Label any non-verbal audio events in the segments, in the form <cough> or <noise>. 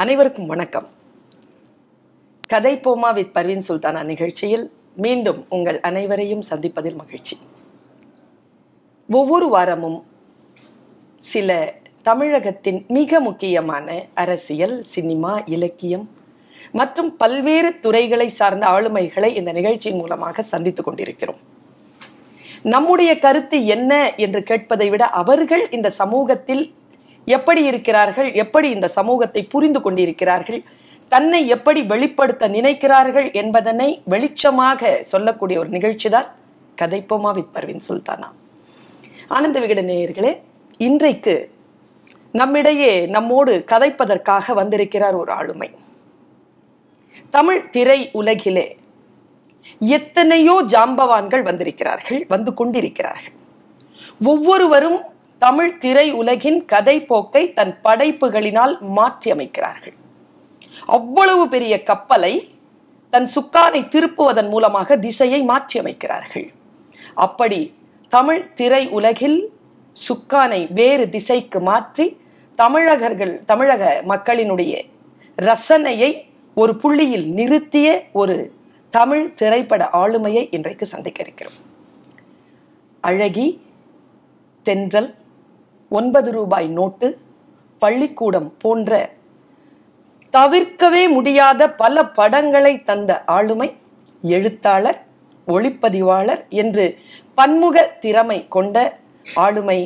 அனைவருக்கும் வணக்கம். கதை போமா வித் பர்வீன் சுல்தானா நிகழ்ச்சியில் மீண்டும் உங்கள் அனைவரையும் சந்திப்பதில் மகிழ்ச்சி. ஒவ்வொரு வாரமும் சில தமிழகத்தின் மிக முக்கியமான அரசியல் சினிமா இலக்கியம் மற்றும் பல்வேறு துறைகளை சார்ந்த ஆளுமைகளை இந்த நிகழ்ச்சி மூலமாக சந்தித்துக் கொண்டிருக்கிறோம். நம்முடைய கருத்து என்ன என்று கேட்பதை விட அவர்கள் இந்த சமூகத்தில் எப்படி இருக்கிறார்கள் எப்படி இந்த சமூகத்தை புரிந்து கொண்டிருக்கிறார்கள் தன்னை எப்படி வெளிப்படுத்த நினைக்கிறார்கள் என்பதனை வெளிச்சமாக சொல்லக்கூடிய ஒரு நிகழ்ச்சி தான் கதைப்போமா வித் பர்வின் சுல்தானா. ஆனந்த விகட நேயர்களே இன்றைக்கு நம்மிடையே நம்மோடு கதைப்பதற்காக வந்திருக்கிறார் ஒரு ஆளுமை. தமிழ் திரை உலகிலே எத்தனையோ ஜாம்பவான்கள் வந்திருக்கிறார்கள் வந்து கொண்டிருக்கிறார்கள். ஒவ்வொருவரும் தமிழ் திரை உலகின் கதை போக்கை தன் படைப்புகளினால் மாற்றி அமைக்கிறார்கள் அவ்வளவு பெரிய கப்பலை தன் சுக்கானை திருப்புவதன் மூலமாக திசையை மாற்றி அமைக்கிறார்கள் அப்படி தமிழ் திரை உலகில் சுக்கானை வேறு திசைக்கு மாற்றி தமிழகர்கள் தமிழக மக்களினுடைய ரசனையை ஒரு புள்ளியில் நிறுத்திய ஒரு தமிழ் திரைப்பட ஆளுமையை இன்றைக்கு சந்திக்க இருக்கிறோம். அழகி தென்றல் ஒன்பது ரூபாய் நோட்டு பள்ளிக்கூடம் போன்ற தவிர்க்கவே முடியாத பல படங்களை தந்த ஆளுமை எழுத்தாளர் ஒளிப்பதிவாளர் என்று பன்முக திறமை கொண்ட ஆளுமை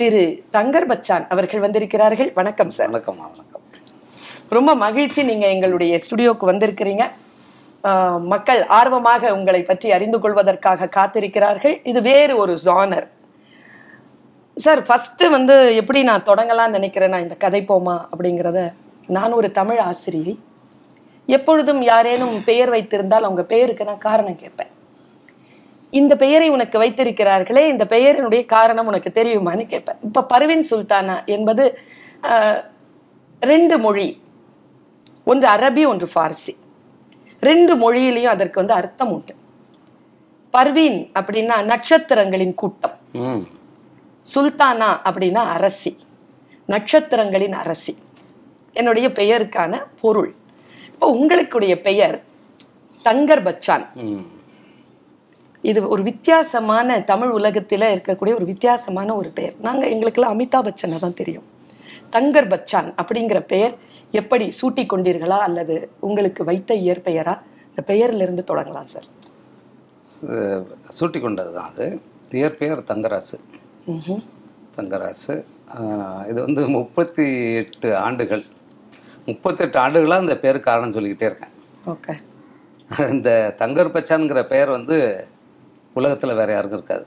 திரு தங்கர் பச்சான் அவர்கள் வந்திருக்கிறார்கள். வணக்கம் சார். வணக்கம் வணக்கம். ரொம்ப மகிழ்ச்சி நீங்க எங்களுடைய ஸ்டுடியோக்கு வந்திருக்கிறீங்க. மக்கள் ஆர்வமாக உங்களை பற்றி அறிந்து கொள்வதற்காக காத்திருக்கிறார்கள். இது வேறு ஒரு ஜானர். சார் ஃபஸ்ட்டு வந்து எப்படி நான் தொடங்கலாம்னு நினைக்கிறேன் நான் இந்த கதை போமா அப்படிங்கிறத. நான் ஒரு தமிழ் ஆசிரியை. எப்பொழுதும் யாரேனும் பெயர் வைத்திருந்தால் அவங்க பெயருக்கு நான் காரணம் கேட்பேன். இந்த பெயரை உனக்கு வைத்திருக்கிறார்களே இந்த பெயரினுடைய காரணம் உனக்கு தெரியுமான்னு கேட்பேன். இப்போ பர்வீன் சுல்தானா என்பது ரெண்டு மொழி. ஒன்று அரபி ஒன்று ஃபார்சி. ரெண்டு மொழியிலையும் அதற்கு வந்து அர்த்தம் உண்டு. பர்வீன் அப்படின்னா நட்சத்திரங்களின் கூட்டம். ம். சுல்தானா அப்படின்னா அரசி நட்சத்திரங்களின் அரசி. என்னுடைய பெயருக்கான பொருள். இப்போ உங்களுக்குடைய பெயர் தங்கர் பச்சான். இது ஒரு வித்தியாசமான தமிழ் உலகத்துல இருக்கக்கூடிய ஒரு வித்தியாசமான ஒரு பெயர். நாங்க எங்களுக்கெல்லாம் அமிதாப் பச்சனை தான் தெரியும். தங்கர் பச்சான் அப்படிங்கிற பெயர் எப்படி சூட்டிக் கொண்டீர்களா அல்லது உங்களுக்கு வைத்த இயற்பெயரா இந்த பெயர்ல இருந்து தொடங்கலாம் சார். சூட்டி கொண்டது தான் அது. இயற்பெயர் தங்கராசு. தங்கராசு. இது வந்து முப்பத்தி எட்டு ஆண்டுகள். முப்பத்தெட்டு ஆண்டுகளாக இந்த பேருக்கு காரணம் சொல்லிக்கிட்டே இருக்கேன். ஓகே. இந்த தங்கர் பச்சான்ங்கிற பெயர் வந்து உலகத்தில் வேற யாருக்கும் இருக்காது.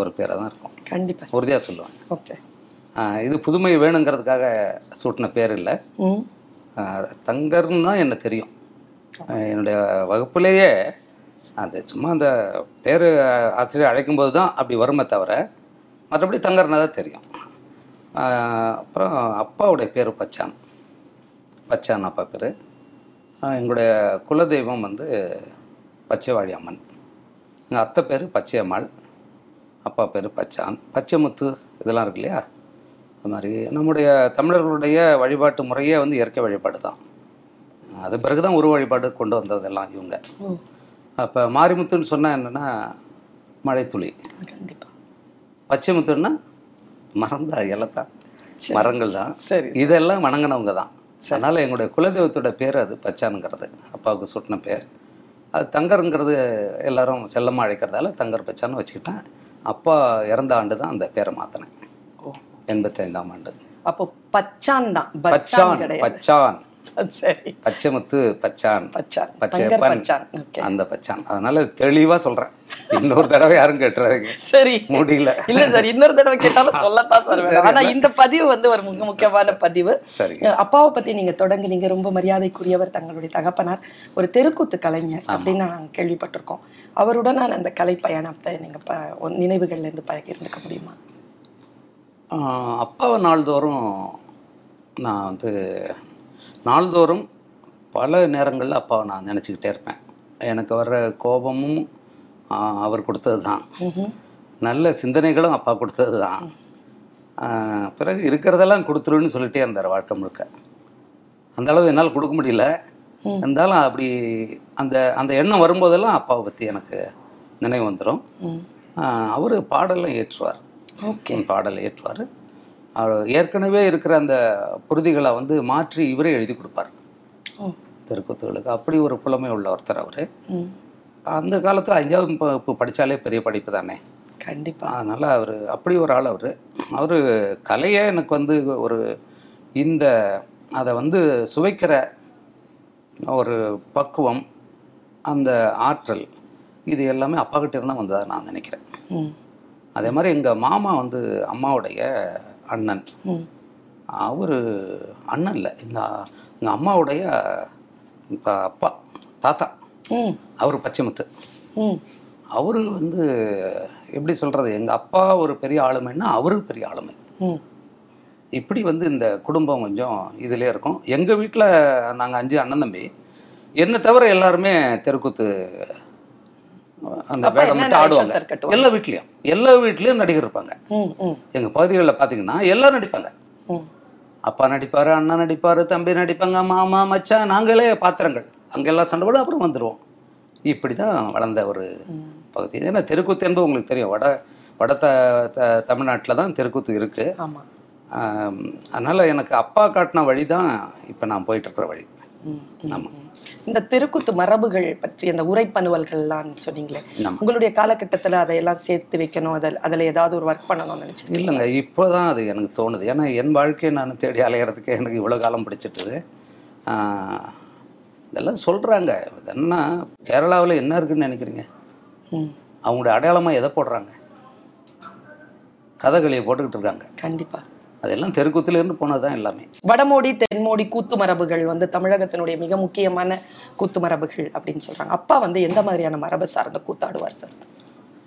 ஒரு பேராக தான் இருக்கும். கண்டிப்பா. சார் உறுதியாக சொல்லுவாங்க. ஓகே. இது புதுமை வேணுங்கிறதுக்காக சூட்டின பேர் இல்லை. தங்கர்னு தான் எனக்கு தெரியும் என்னுடைய வகுப்புலேயே அது சும்மா அந்த பேர் ஆசிரியர் அழைக்கும்போது தான் அப்படி வருமே தவிர மற்றபடி தங்கர்னா தான் தெரியும். அப்புறம் அப்பாவுடைய பேர் பச்சான். பச்சான் அப்பா பேர். எங்களுடைய குலதெய்வம் வந்து பச்சைவாழி அம்மன். எங்கள் அத்தை பேர் பச்சையம்மாள். அப்பா பேர் பச்சான். பச்சைமுத்து இதெல்லாம் இருக்கு இல்லையா? அது மாதிரி நம்முடைய தமிழர்களுடைய வழிபாட்டு முறையே வந்து இயற்கை வழிபாடு தான். அது பிறகு தான் உருவ வழிபாடு கொண்டு வந்ததெல்லாம் இவங்க. அப்போ மாரிமுத்துன்னு சொன்னால் என்னென்னா மழைத்துளி. கண்டிப்பா பச்சைமுத்துன்னா மரம் தான் இலத்தான் மரங்கள் தான் இதெல்லாம் வணங்கினவங்க தான். அதனால் எங்களுடைய குலதெய்வத்தோட பேர் அது பச்சானுங்கிறது. அப்பாவுக்கு சூட்டின பேர். அது தங்கருங்கிறது எல்லாரும் செல்லமாக அழைக்கிறதால தங்கர் பச்சான்னு வச்சுக்கிட்டேன். அப்பா இறந்த ஆண்டு தான் அந்த பேரை மாற்றினேன் ஓ. எண்பத்தைந்தாம் ஆண்டு. அப்போ பச்சான் தான். பச்சான் பச்சான். சரி. பச்சைமுத்து பச்சான். பச்சான். பச்சையப்பன் அந்த பச்சான். அதனால தெளிவா சொல்றேன். இன்னொரு தடவை யாரும் கேட்டுறாங்க சரி. முடியல. இல்ல சார் இன்னொரு தடவை கேட்டாலும் சொல்லத்தான் சார் ஆனா இந்த பதிவு வந்து ஒரு மிக முக்கியமான பதிவு. சரி அப்பாவை பத்தி நீங்க தொடங்குனீங்க. ரொம்ப மரியாதைக்குரியவர் தங்களுடைய தகப்பனார். ஒரு தெருக்கூத்து கலைஞர் அப்படின்னு நாங்க கேள்விப்பட்டிருக்கோம். அவருடனான அந்த கலை பயணத்தை நீங்க நினைவுகள்ல இருந்து பகிர்ந்துக்க முடியுமா? அப்பாவை நாள்தோறும் நான் வந்து நாள்தோறும் பல நேரங்களில் அப்பாவை நான் நினச்சிக்கிட்டே இருப்பேன். எனக்கு வர்ற கோபமும் அவர் கொடுத்தது தான். நல்ல சிந்தனைகளும் அப்பா கொடுத்தது தான். பிறகு இருக்கிறதெல்லாம் கொடுத்துருன்னு சொல்லிட்டே இருந்தார் வாழ்க்கை முழுக்க. அந்த அளவு என்னால் கொடுக்க முடியல. இருந்தாலும் அப்படி அந்த அந்த எண்ணம் வரும்போதெல்லாம் அப்பாவை பற்றி எனக்கு நினைவு வந்துடும் அவர் பாடலாம் ஏற்றுவார். ஓகே. பாடல் ஏற்றுவார். அவர் ஏற்கனவே இருக்கிற அந்த புருதிகளை வந்து மாற்றி இவரே எழுதி கொடுப்பார். தெருக்கூத்துகளுக்கு. அப்படி ஒரு புலமை உள்ள ஒருத்தர் அவர். அந்த காலத்தில் அஞ்சாவது வகுப்பு படித்தாலே பெரிய படிப்பு தானே. கண்டிப்பா. அதனால் அவர் அப்படி ஒரு ஆள் அவர். அவர் கலையை எனக்கு வந்து ஒரு இந்த அதை வந்து சுவைக்கிற ஒரு பக்குவம் அந்த ஆற்றல் இது எல்லாமே அப்பா கிட்ட இருந்தால் வந்ததாக நான் நினைக்கிறேன். அதே மாதிரி எங்கள் மாமா வந்து அம்மாவுடைய அண்ணன். அவர் அண்ணன் இல்லை. எங்கள் எங்கள் அம்மாவுடைய இப்போ அப்பா தாத்தா. அவர் பச்சைமுத்து அவர் வந்து எப்படி சொல்கிறது எங்கள் அப்பா ஒரு பெரிய ஆளுமைன்னா அவரு பெரிய ஆளுமை. இப்படி வந்து இந்த குடும்பம் கொஞ்சம் இதிலே இருக்கும். எங்கள் வீட்டில் நாங்கள் அஞ்சு அண்ணன் தம்பி. என்னை தவிர எல்லாருமே தெருக்கூத்து அந்த வேடம் மட்டும் ஆடுவாங்க? எல்லா வீட்லேயும். எல்லா வீட்லேயும் நடிகர் இருப்பாங்க. எங்கள் பகுதிகளில் பார்த்தீங்கன்னா எல்லாரும் நடிப்பாங்க. அப்பா நடிப்பார் அண்ணன் நடிப்பார் தம்பி நடிப்பாங்க மாமா மச்சான் நாங்களே பாத்திரங்கள். அங்கெல்லாம் சண்டை போட அப்புறம் வந்துடுவோம் இப்படி தான் வளர்ந்த ஒரு பகுதி. ஏன்னா தெருக்கூத்து என்பது உங்களுக்கு தெரியும். வட வட த தமிழ்நாட்டில் தான் தெருக்கூத்து இருக்குது அதனால் எனக்கு அப்பா காட்டின வழி தான் இப்போ நான் போயிட்டு இருக்கிற வழி. ம், ம், ஆமா. ம். இந்த தெருக்கூத்து மரபுகள் பற்றி அந்த உரைப்பணுவல்கள்லாம் சொன்னீங்களே. உங்களுடைய காலகட்டத்துல அதையெல்லாம் சேர்த்து வைக்கணும் அதில் அதுல ஏதாவது ஒரு ஒர்க் பண்ணணும்னு நினைச்சேன் இல்லைங்க இப்போ தான் அது எனக்கு தோணுது. ஏன்னா என் வாழ்க்கையை நான் தேடி அலையிறதுக்கு எனக்கு இவ்வளோ காலம் பிடிச்சிட்டுது. இதெல்லாம் சொல்கிறாங்க என்ன கேரளாவில் என்ன இருக்குன்னு நினைக்கிறீங்க? அவங்களுடைய அடையாளமாக எதை போடுறாங்க? கதகளியை போட்டுக்கிட்டு இருக்காங்க. கண்டிப்பா. அதெல்லாம் தெருக்கூத்துலேருந்து போனது தான் எல்லாமே. வடமோடி தென்மோடி கூத்து மரபுகள் வந்து தமிழகத்தினுடைய மிக முக்கியமான கூத்து மரபுகள் அப்படின்னு சொல்றாங்க. அப்பா வந்து எந்த மாதிரியான மரபை சார்ந்த கூத்தாடுவார் சார்?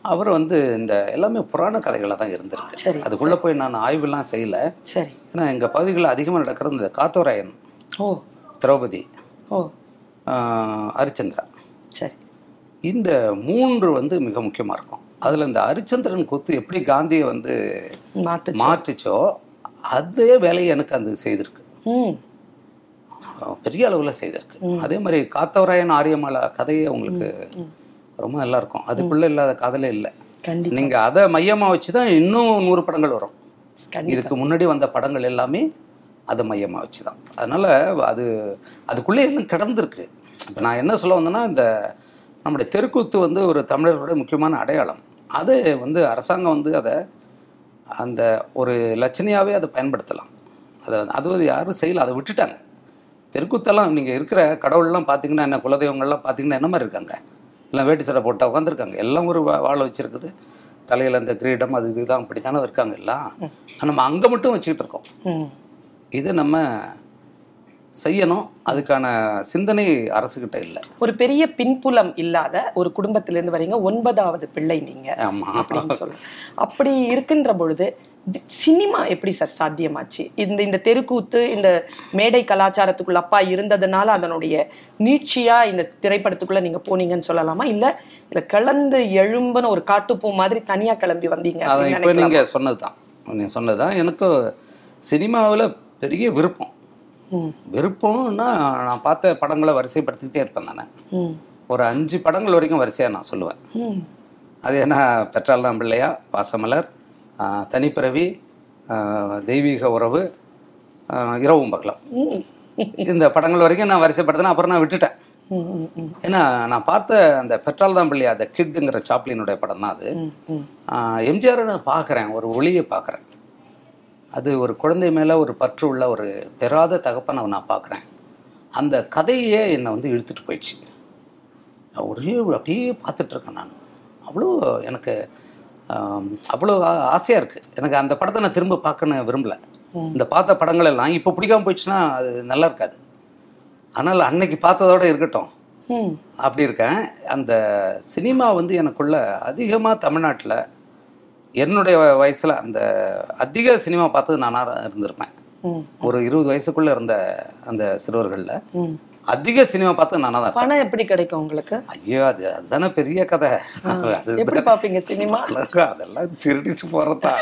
அவர் வந்து இந்த எல்லாமே புராண கதைகளாக தான் இருந்திருக்கு. அதுக்குள்ளே போய் நான் ஆய்வுலாம் செய்யலை. சரி. ஏன்னா எங்கள் பகுதிகளில் அதிகமாக நடக்கிறது இந்த காத்தவராயன் ஓ. திரௌபதி ஓ. ஹரிச்சந்திரா சரி. இந்த மூன்று வந்து மிக முக்கியமாக இருக்கும். அதில் இந்த ஹரிச்சந்திரன் கூத்து எப்படி காந்தியை வந்து மாற்றிச்சோ அதே வேலையை எனக்கு அது செய்திருக்கு. பெரிய அளவில் செய்திருக்கு. அதே மாதிரி காத்தவராயன் ஆரியமாலா கதையே உங்களுக்கு ரொம்ப நல்லா இருக்கும் அதுக்குள்ளே இல்லாத காதலே இல்லை. நீங்கள் அதை மையமாக வச்சு தான் இன்னும் நூறு படங்கள் வரும். இதுக்கு முன்னாடி வந்த படங்கள் எல்லாமே அதை மையமாக வச்சு தான். அதனால் அது அதுக்குள்ளே எல்லாம் கிடந்திருக்கு. இப்போ நான் என்ன சொல்ல வந்தேன்னா இந்த நம்முடைய தெருக்கூத்து வந்து ஒரு தமிழர்களுடைய முக்கியமான அடையாளம். அது வந்து அரசாங்கம் வந்து அதை அந்த ஒரு லட்சணையாகவே அதை பயன்படுத்தலாம். அதை அது வந்து யாரும் செய்யல அதை விட்டுட்டாங்க. தெருக்கூத்தெல்லாம் நீங்கள் இருக்கிற கடவுள்லாம் பார்த்தீங்கன்னா என்ன குலதெய்வங்கள்லாம் பார்த்தீங்கன்னா என்ன மாதிரி இருக்காங்க? எல்லாம் வேட்டி சட்டை போட்டு உட்காந்துருக்காங்க எல்லாம் ஒரு வாழை வச்சிருக்குது. தலையில் அந்த கிரீடம் அது இதுதான் அப்படி தானே இருக்காங்க எல்லாம். நம்ம அங்கே மட்டும் வச்சுக்கிட்டு இருக்கோம். இது நம்ம செய்யணும். அதுக்கான சிந்தனை அரசுகிட்ட இல்லை. ஒரு பெரிய பின்புலம் இல்லாத ஒரு குடும்பத்திலிருந்து வரீங்க. ஒன்பதாவது பிள்ளை நீங்க அப்படின்னு சொல்றேன் அப்படி இருக்கின்ற பொழுது சினிமா எப்படி சார் சாத்தியமாச்சு? இந்த இந்த தெருக்கூத்து இந்த மேடை கலாச்சாரத்துக்குள்ள அப்பா இருந்ததுனால அதனுடைய நீட்சியா இந்த திரைப்படத்துக்குள்ள நீங்க போனீங்கன்னு சொல்லலாமா? இல்ல இல்ல கலந்து எழும்புன ஒரு காட்டுப்பூ மாதிரி தனியா கிளம்பி வந்தீங்க அதான் அப்படின்னு இப்போ நினைக்கலாமா? நீங்கள் சொன்னது தான் நீங்கள் சொன்னது தான் எனக்கு சினிமாவில் பெரிய விருப்பம். விருப்பம்னா நான் பார்த்த படங்களை வரிசைப்படுத்திக்கிட்டே இருப்பேன் நான். ஒரு அஞ்சு படங்கள் வரைக்கும் வரிசையாக நான் சொல்லுவேன். அது என்ன பெற்றால் தான் பிள்ளையா பாசமலர் தனிப்பிறவி தெய்வீக உறவு இரவும் பகலம். இந்த படங்கள் வரைக்கும் நான் வரிசைப்படுத்தினேன் அப்புறம் நான் விட்டுட்டேன். ஏன்னா நான் பார்த்த அந்த பெற்றால் தான் பிள்ளையா அந்த கிட்டுங்கிற சாப்ளினுடைய படம் தான் அது. எம்ஜிஆரை நான் பார்க்குறேன் ஒரு ஒளியை பார்க்குறேன். அது ஒரு குழந்தை மேலே ஒரு பற்று உள்ள ஒரு பெறாத தகப்பனை நான் பார்க்குறேன் அந்த கதையே என்னை வந்து இழுத்துட்டு போயிடுச்சு. நான் ஒரே அப்படியே பார்த்துட்ருக்கேன் நான். அவ்வளோ எனக்கு அவ்வளோ ஆசையாக இருக்குது எனக்கு அந்த படத்தை நான் திரும்ப பார்க்கணும் விரும்பல. இந்த பார்த்த படங்கள் எல்லாம் இப்போ பிடிக்காம போயிடுச்சுன்னா அது நல்லா இருக்காது. ஆனால் அன்னைக்கு பார்த்ததோட இருக்கட்டும். அப்படி இருக்கேன். அந்த சினிமா வந்து எனக்குள்ள அதிகமாக தமிழ்நாட்டில் என்னுடைய வயசில் அந்த அதிக சினிமா பார்த்தது நானாக இருந்திருப்பேன். ஒரு இருபது வயசுக்குள்ளே இருந்த அந்த சிறுவர்களில். அதிக சினிமா பார்த்து நானா தான் பணம் எப்படி கிடைக்கும் உங்களுக்கு? ஐயோ அது அதுதானே பெரிய கதை. அது எப்படி பாப்பீங்க சினிமா? அதெல்லாம் திருடிட்டு போறதா?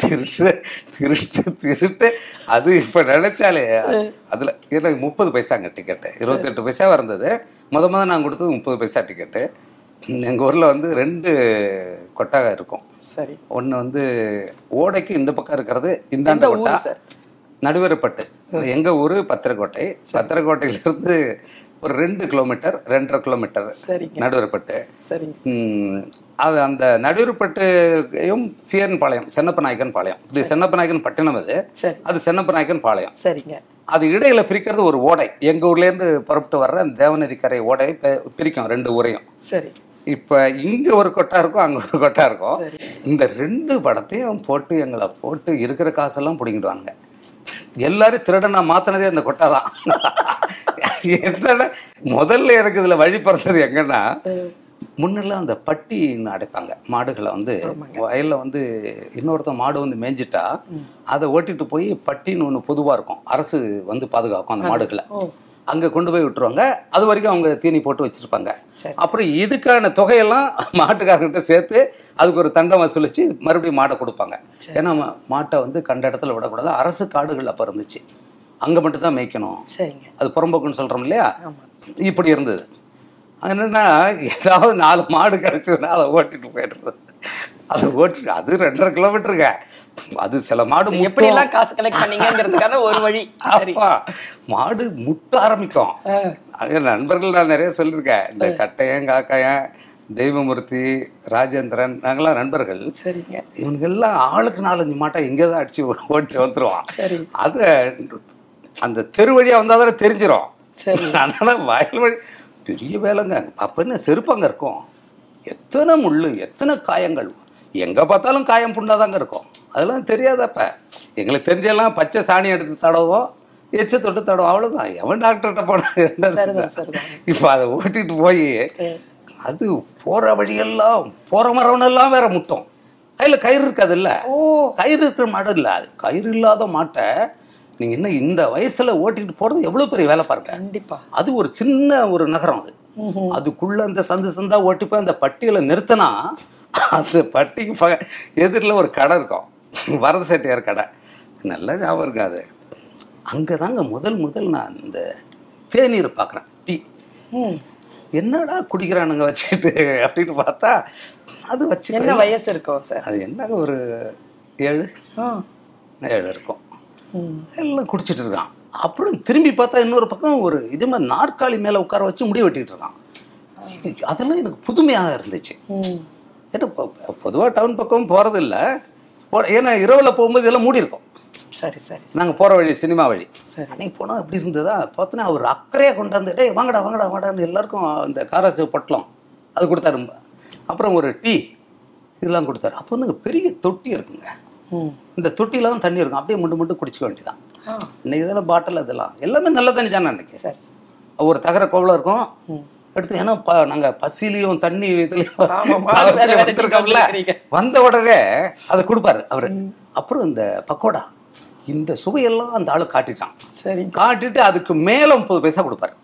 திருட்டு திருட்டு திருட்டு. அது இப்ப நினைச்சாலே அதுல எனக்கு முப்பது பைசாங்க டிக்கெட்டு இருபத்தெட்டு பைசா இருந்தது. முத முத நான் கொடுத்தது முப்பது பைசா டிக்கெட்டு எங்க ஊர்ல வந்து ரெண்டு கொட்டகை இருக்கும். சரி. ஒண்ணு வந்து ஓடைக்கு இந்த பக்கம் இருக்கிறது இந்தாண்ட கொட்டா நடுவரப்பட்டு. எங்க ஊரு? பத்திரக்கோட்டை. பத்திரக்கோட்டையிலிருந்து ஒரு ரெண்டு கிலோமீட்டர் ரெண்டரை கிலோமீட்டர் நடுவரப்பட்டு. அது அந்த நடுவரப்பட்டையும் சீரன் பாளையம் சென்னப்ப நாயக்கன் பாளையம். இது சென்னப்ப நாயக்கன் பட்டினம் அது. அது சென்னப்ப நாயக்கன் பாளையம். சரிங்க. அது இடையில பிரிக்கிறது ஒரு ஓடை. எங்க ஊர்ல இருந்து புறப்பட்டு வர்ற அந்த தேவநதி கரை ஓடை பிரிக்கும் ரெண்டு ஊரையும். சரி. இப்ப இங்க ஒரு கொட்டா இருக்கும் அங்க ஒரு கொட்டா இருக்கும். இந்த ரெண்டு படத்தையும் போட்டு எங்களை போட்டு இருக்கிற காசெல்லாம் பிடிங்கிடுவாங்க எல்லாரும் திருடனா மாத்தினதே அந்த கொட்டை தான். என்னன்னா முதல்ல எனக்கு இதுல வழி பிறந்தது எங்கன்னா முன்னெல்லாம் அந்த பட்டின்னு அடைப்பாங்க. மாடுகளை வந்து வயல்ல வந்து இன்னொருத்தன் மாடு வந்து மேய்ஞ்சிட்டா அதை ஓட்டிட்டு போய் பட்டின்னு ஒன்று பொதுவாக இருக்கும். அரசு வந்து பாதுகாக்கும் அந்த மாடுகளை. அங்கே கொண்டு போய் விட்டுருவாங்க. அது வரைக்கும் அவங்க தீனி போட்டு வச்சிருப்பாங்க. சரி. அப்புறம் இதுக்கான தொகையெல்லாம் மாட்டுக்காரர்கிட்ட சேர்த்து அதுக்கு ஒரு தண்டம் வசூலிச்சு மறுபடியும் மாட்டை கொடுப்பாங்க. ஏன்னா மாட்டை வந்து கண்ட இடத்துல விடக்கூடாது. அரசு காடுகள் அப்போ இருந்துச்சு. அங்கே மட்டும் தான் மேய்க்கணும் அது புறம்போக்குன்னு சொல்கிறோம் இல்லையா? இப்படி இருந்தது. என்னன்னா ஏதாவது நாலு மாடு கிடச்சதுன்னா அதை ஓட்டிட்டு போயிடுறது. அதை ஓட்டிட்டு அது ரெண்டரை கிலோமீட்டருங்க. அது சில மாடு எல்லாம் காசு கலெக்ட் பண்ணீங்கிறதுக்கான ஒரு வழி. மாடு முட்ட ஆரம்பிக்கும். அங்க நண்பர்கள் நான் நிறைய சொல்லியிருக்கேன். இந்த கட்டையன் காக்காயன் தெய்வமூர்த்தி ராஜேந்திரன் நாங்கெல்லாம் நண்பர்கள். சரிங்க. இவனுங்கெல்லாம் ஆளுக்கு நாலஞ்சு மாட்டை இங்கே தான் அடிச்சு ஓட்டி வந்துருவான். சரி. அதை அந்த தெரு வழியா வந்தா தானே தெரிஞ்சிரும். சரி. <laughs> அதனால வயல் வழி பெரிய வேலைங்க. அப்ப என்ன செருப்பு அங்க இருக்கும்? எத்தனை முள்ளு எத்தனை காயங்கள்? எங்க பார்த்தாலும் காயம் புண்ணாதாங்க இருக்கும். அதெல்லாம் தெரியாதப்ப. எங்களுக்கு தெரிஞ்செல்லாம் பச்சை சாணி எடுத்து தடவும் எச்ச தொட்டு தடவும் அவ்வளவுதான். எவன் டாக்டர்கிட்ட போனா இப்ப அதை ஓட்டிட்டு போய் அது போற வழியெல்லாம் போற மரவனெல்லாம் வேற முட்டும் கையில கயிறு இருக்காதுல்ல ஓ. கயிறு இருக்கிற மாடு இல்ல. அது கயிறு இல்லாத மாட்டை நீங்க என்ன இந்த வயசுல ஓட்டிட்டு போறது எவ்வளவு பெரிய வேலை பாருங்க. கண்டிப்பா. அது ஒரு சின்ன ஒரு நகரம் அது. அதுக்குள்ள அந்த சந்து சந்தா ஓட்டி போய் அந்த பட்டியலை நிறுத்தினா அந்த பட்டிக்கு ப எதிரில் ஒரு கடை இருக்கும். வரத செட்டியார் கடை. நல்ல ஞாபகம் இருக்கு அது. அங்கே தாங்க முதல் முதல் நான் இந்த தேநீர் பார்க்குறேன் டீ. என்னடா குடிக்கிறானுங்க வச்சுக்கிட்டு அப்படின்னு பார்த்தா அது வச்சு என்ன வயசு இருக்கும் சார் அது என்ன ஒரு ஏழு. ஏழு இருக்கும். எல்லாம் குடிச்சிட்டு இருக்கான். அப்புறம் திரும்பி பார்த்தா இன்னொரு பக்கம் ஒரு இது மாதிரி நாற்காலி மேலே உட்கார வச்சு முடி வெட்டிட்டு இருக்கான். அதெல்லாம் எனக்கு புதுமையாக இருந்துச்சு. ஏன்னா பொதுவாக டவுன் பக்கம் போகிறது இல்லை ஏன்னா இரவில் போகும்போது எல்லாம் மூடி இருக்கும் சரி சரி. நாங்கள் போகிற வழி சினிமா வழி. அன்னைக்கு போனால் அப்படி இருந்ததா? பார்த்தோன்னா அவர் அக்கறையாக கொண்டாந்து டேய் வாங்கடா வாங்கடா வாங்கடான்னு எல்லாருக்கும் அந்த காராசு பொட்டலம் அது கொடுத்தாரு. அப்புறம் ஒரு டீ இதெல்லாம் கொடுத்தாரு. அப்போ வந்து பெரிய தொட்டி இருக்குங்க. இந்த தொட்டியில தான் தண்ணி இருக்கும். அப்படியே முண்டு முண்டு குடிச்சிக்க வேண்டியதான் இன்னைக்கு இதெல்லாம் பாட்டில் இதெல்லாம் எல்லாமே நல்ல தண்ணி தானே அன்னைக்கு. சரி. ஒரு தகர கோவலம் இருக்கும். எடுத்து ஏன்னா ப நாங்கள் பசிலையும் தண்ணி இதுலையும். வந்த உடனே அதை கொடுப்பாரு அவரு. அப்புறம் இந்த பக்கோடா இந்த சுவையெல்லாம் அந்த ஆளு காட்டிட்டான். சரி. காட்டிட்டு அதுக்கு மேல முப்பது பைசா கொடுப்பாரு.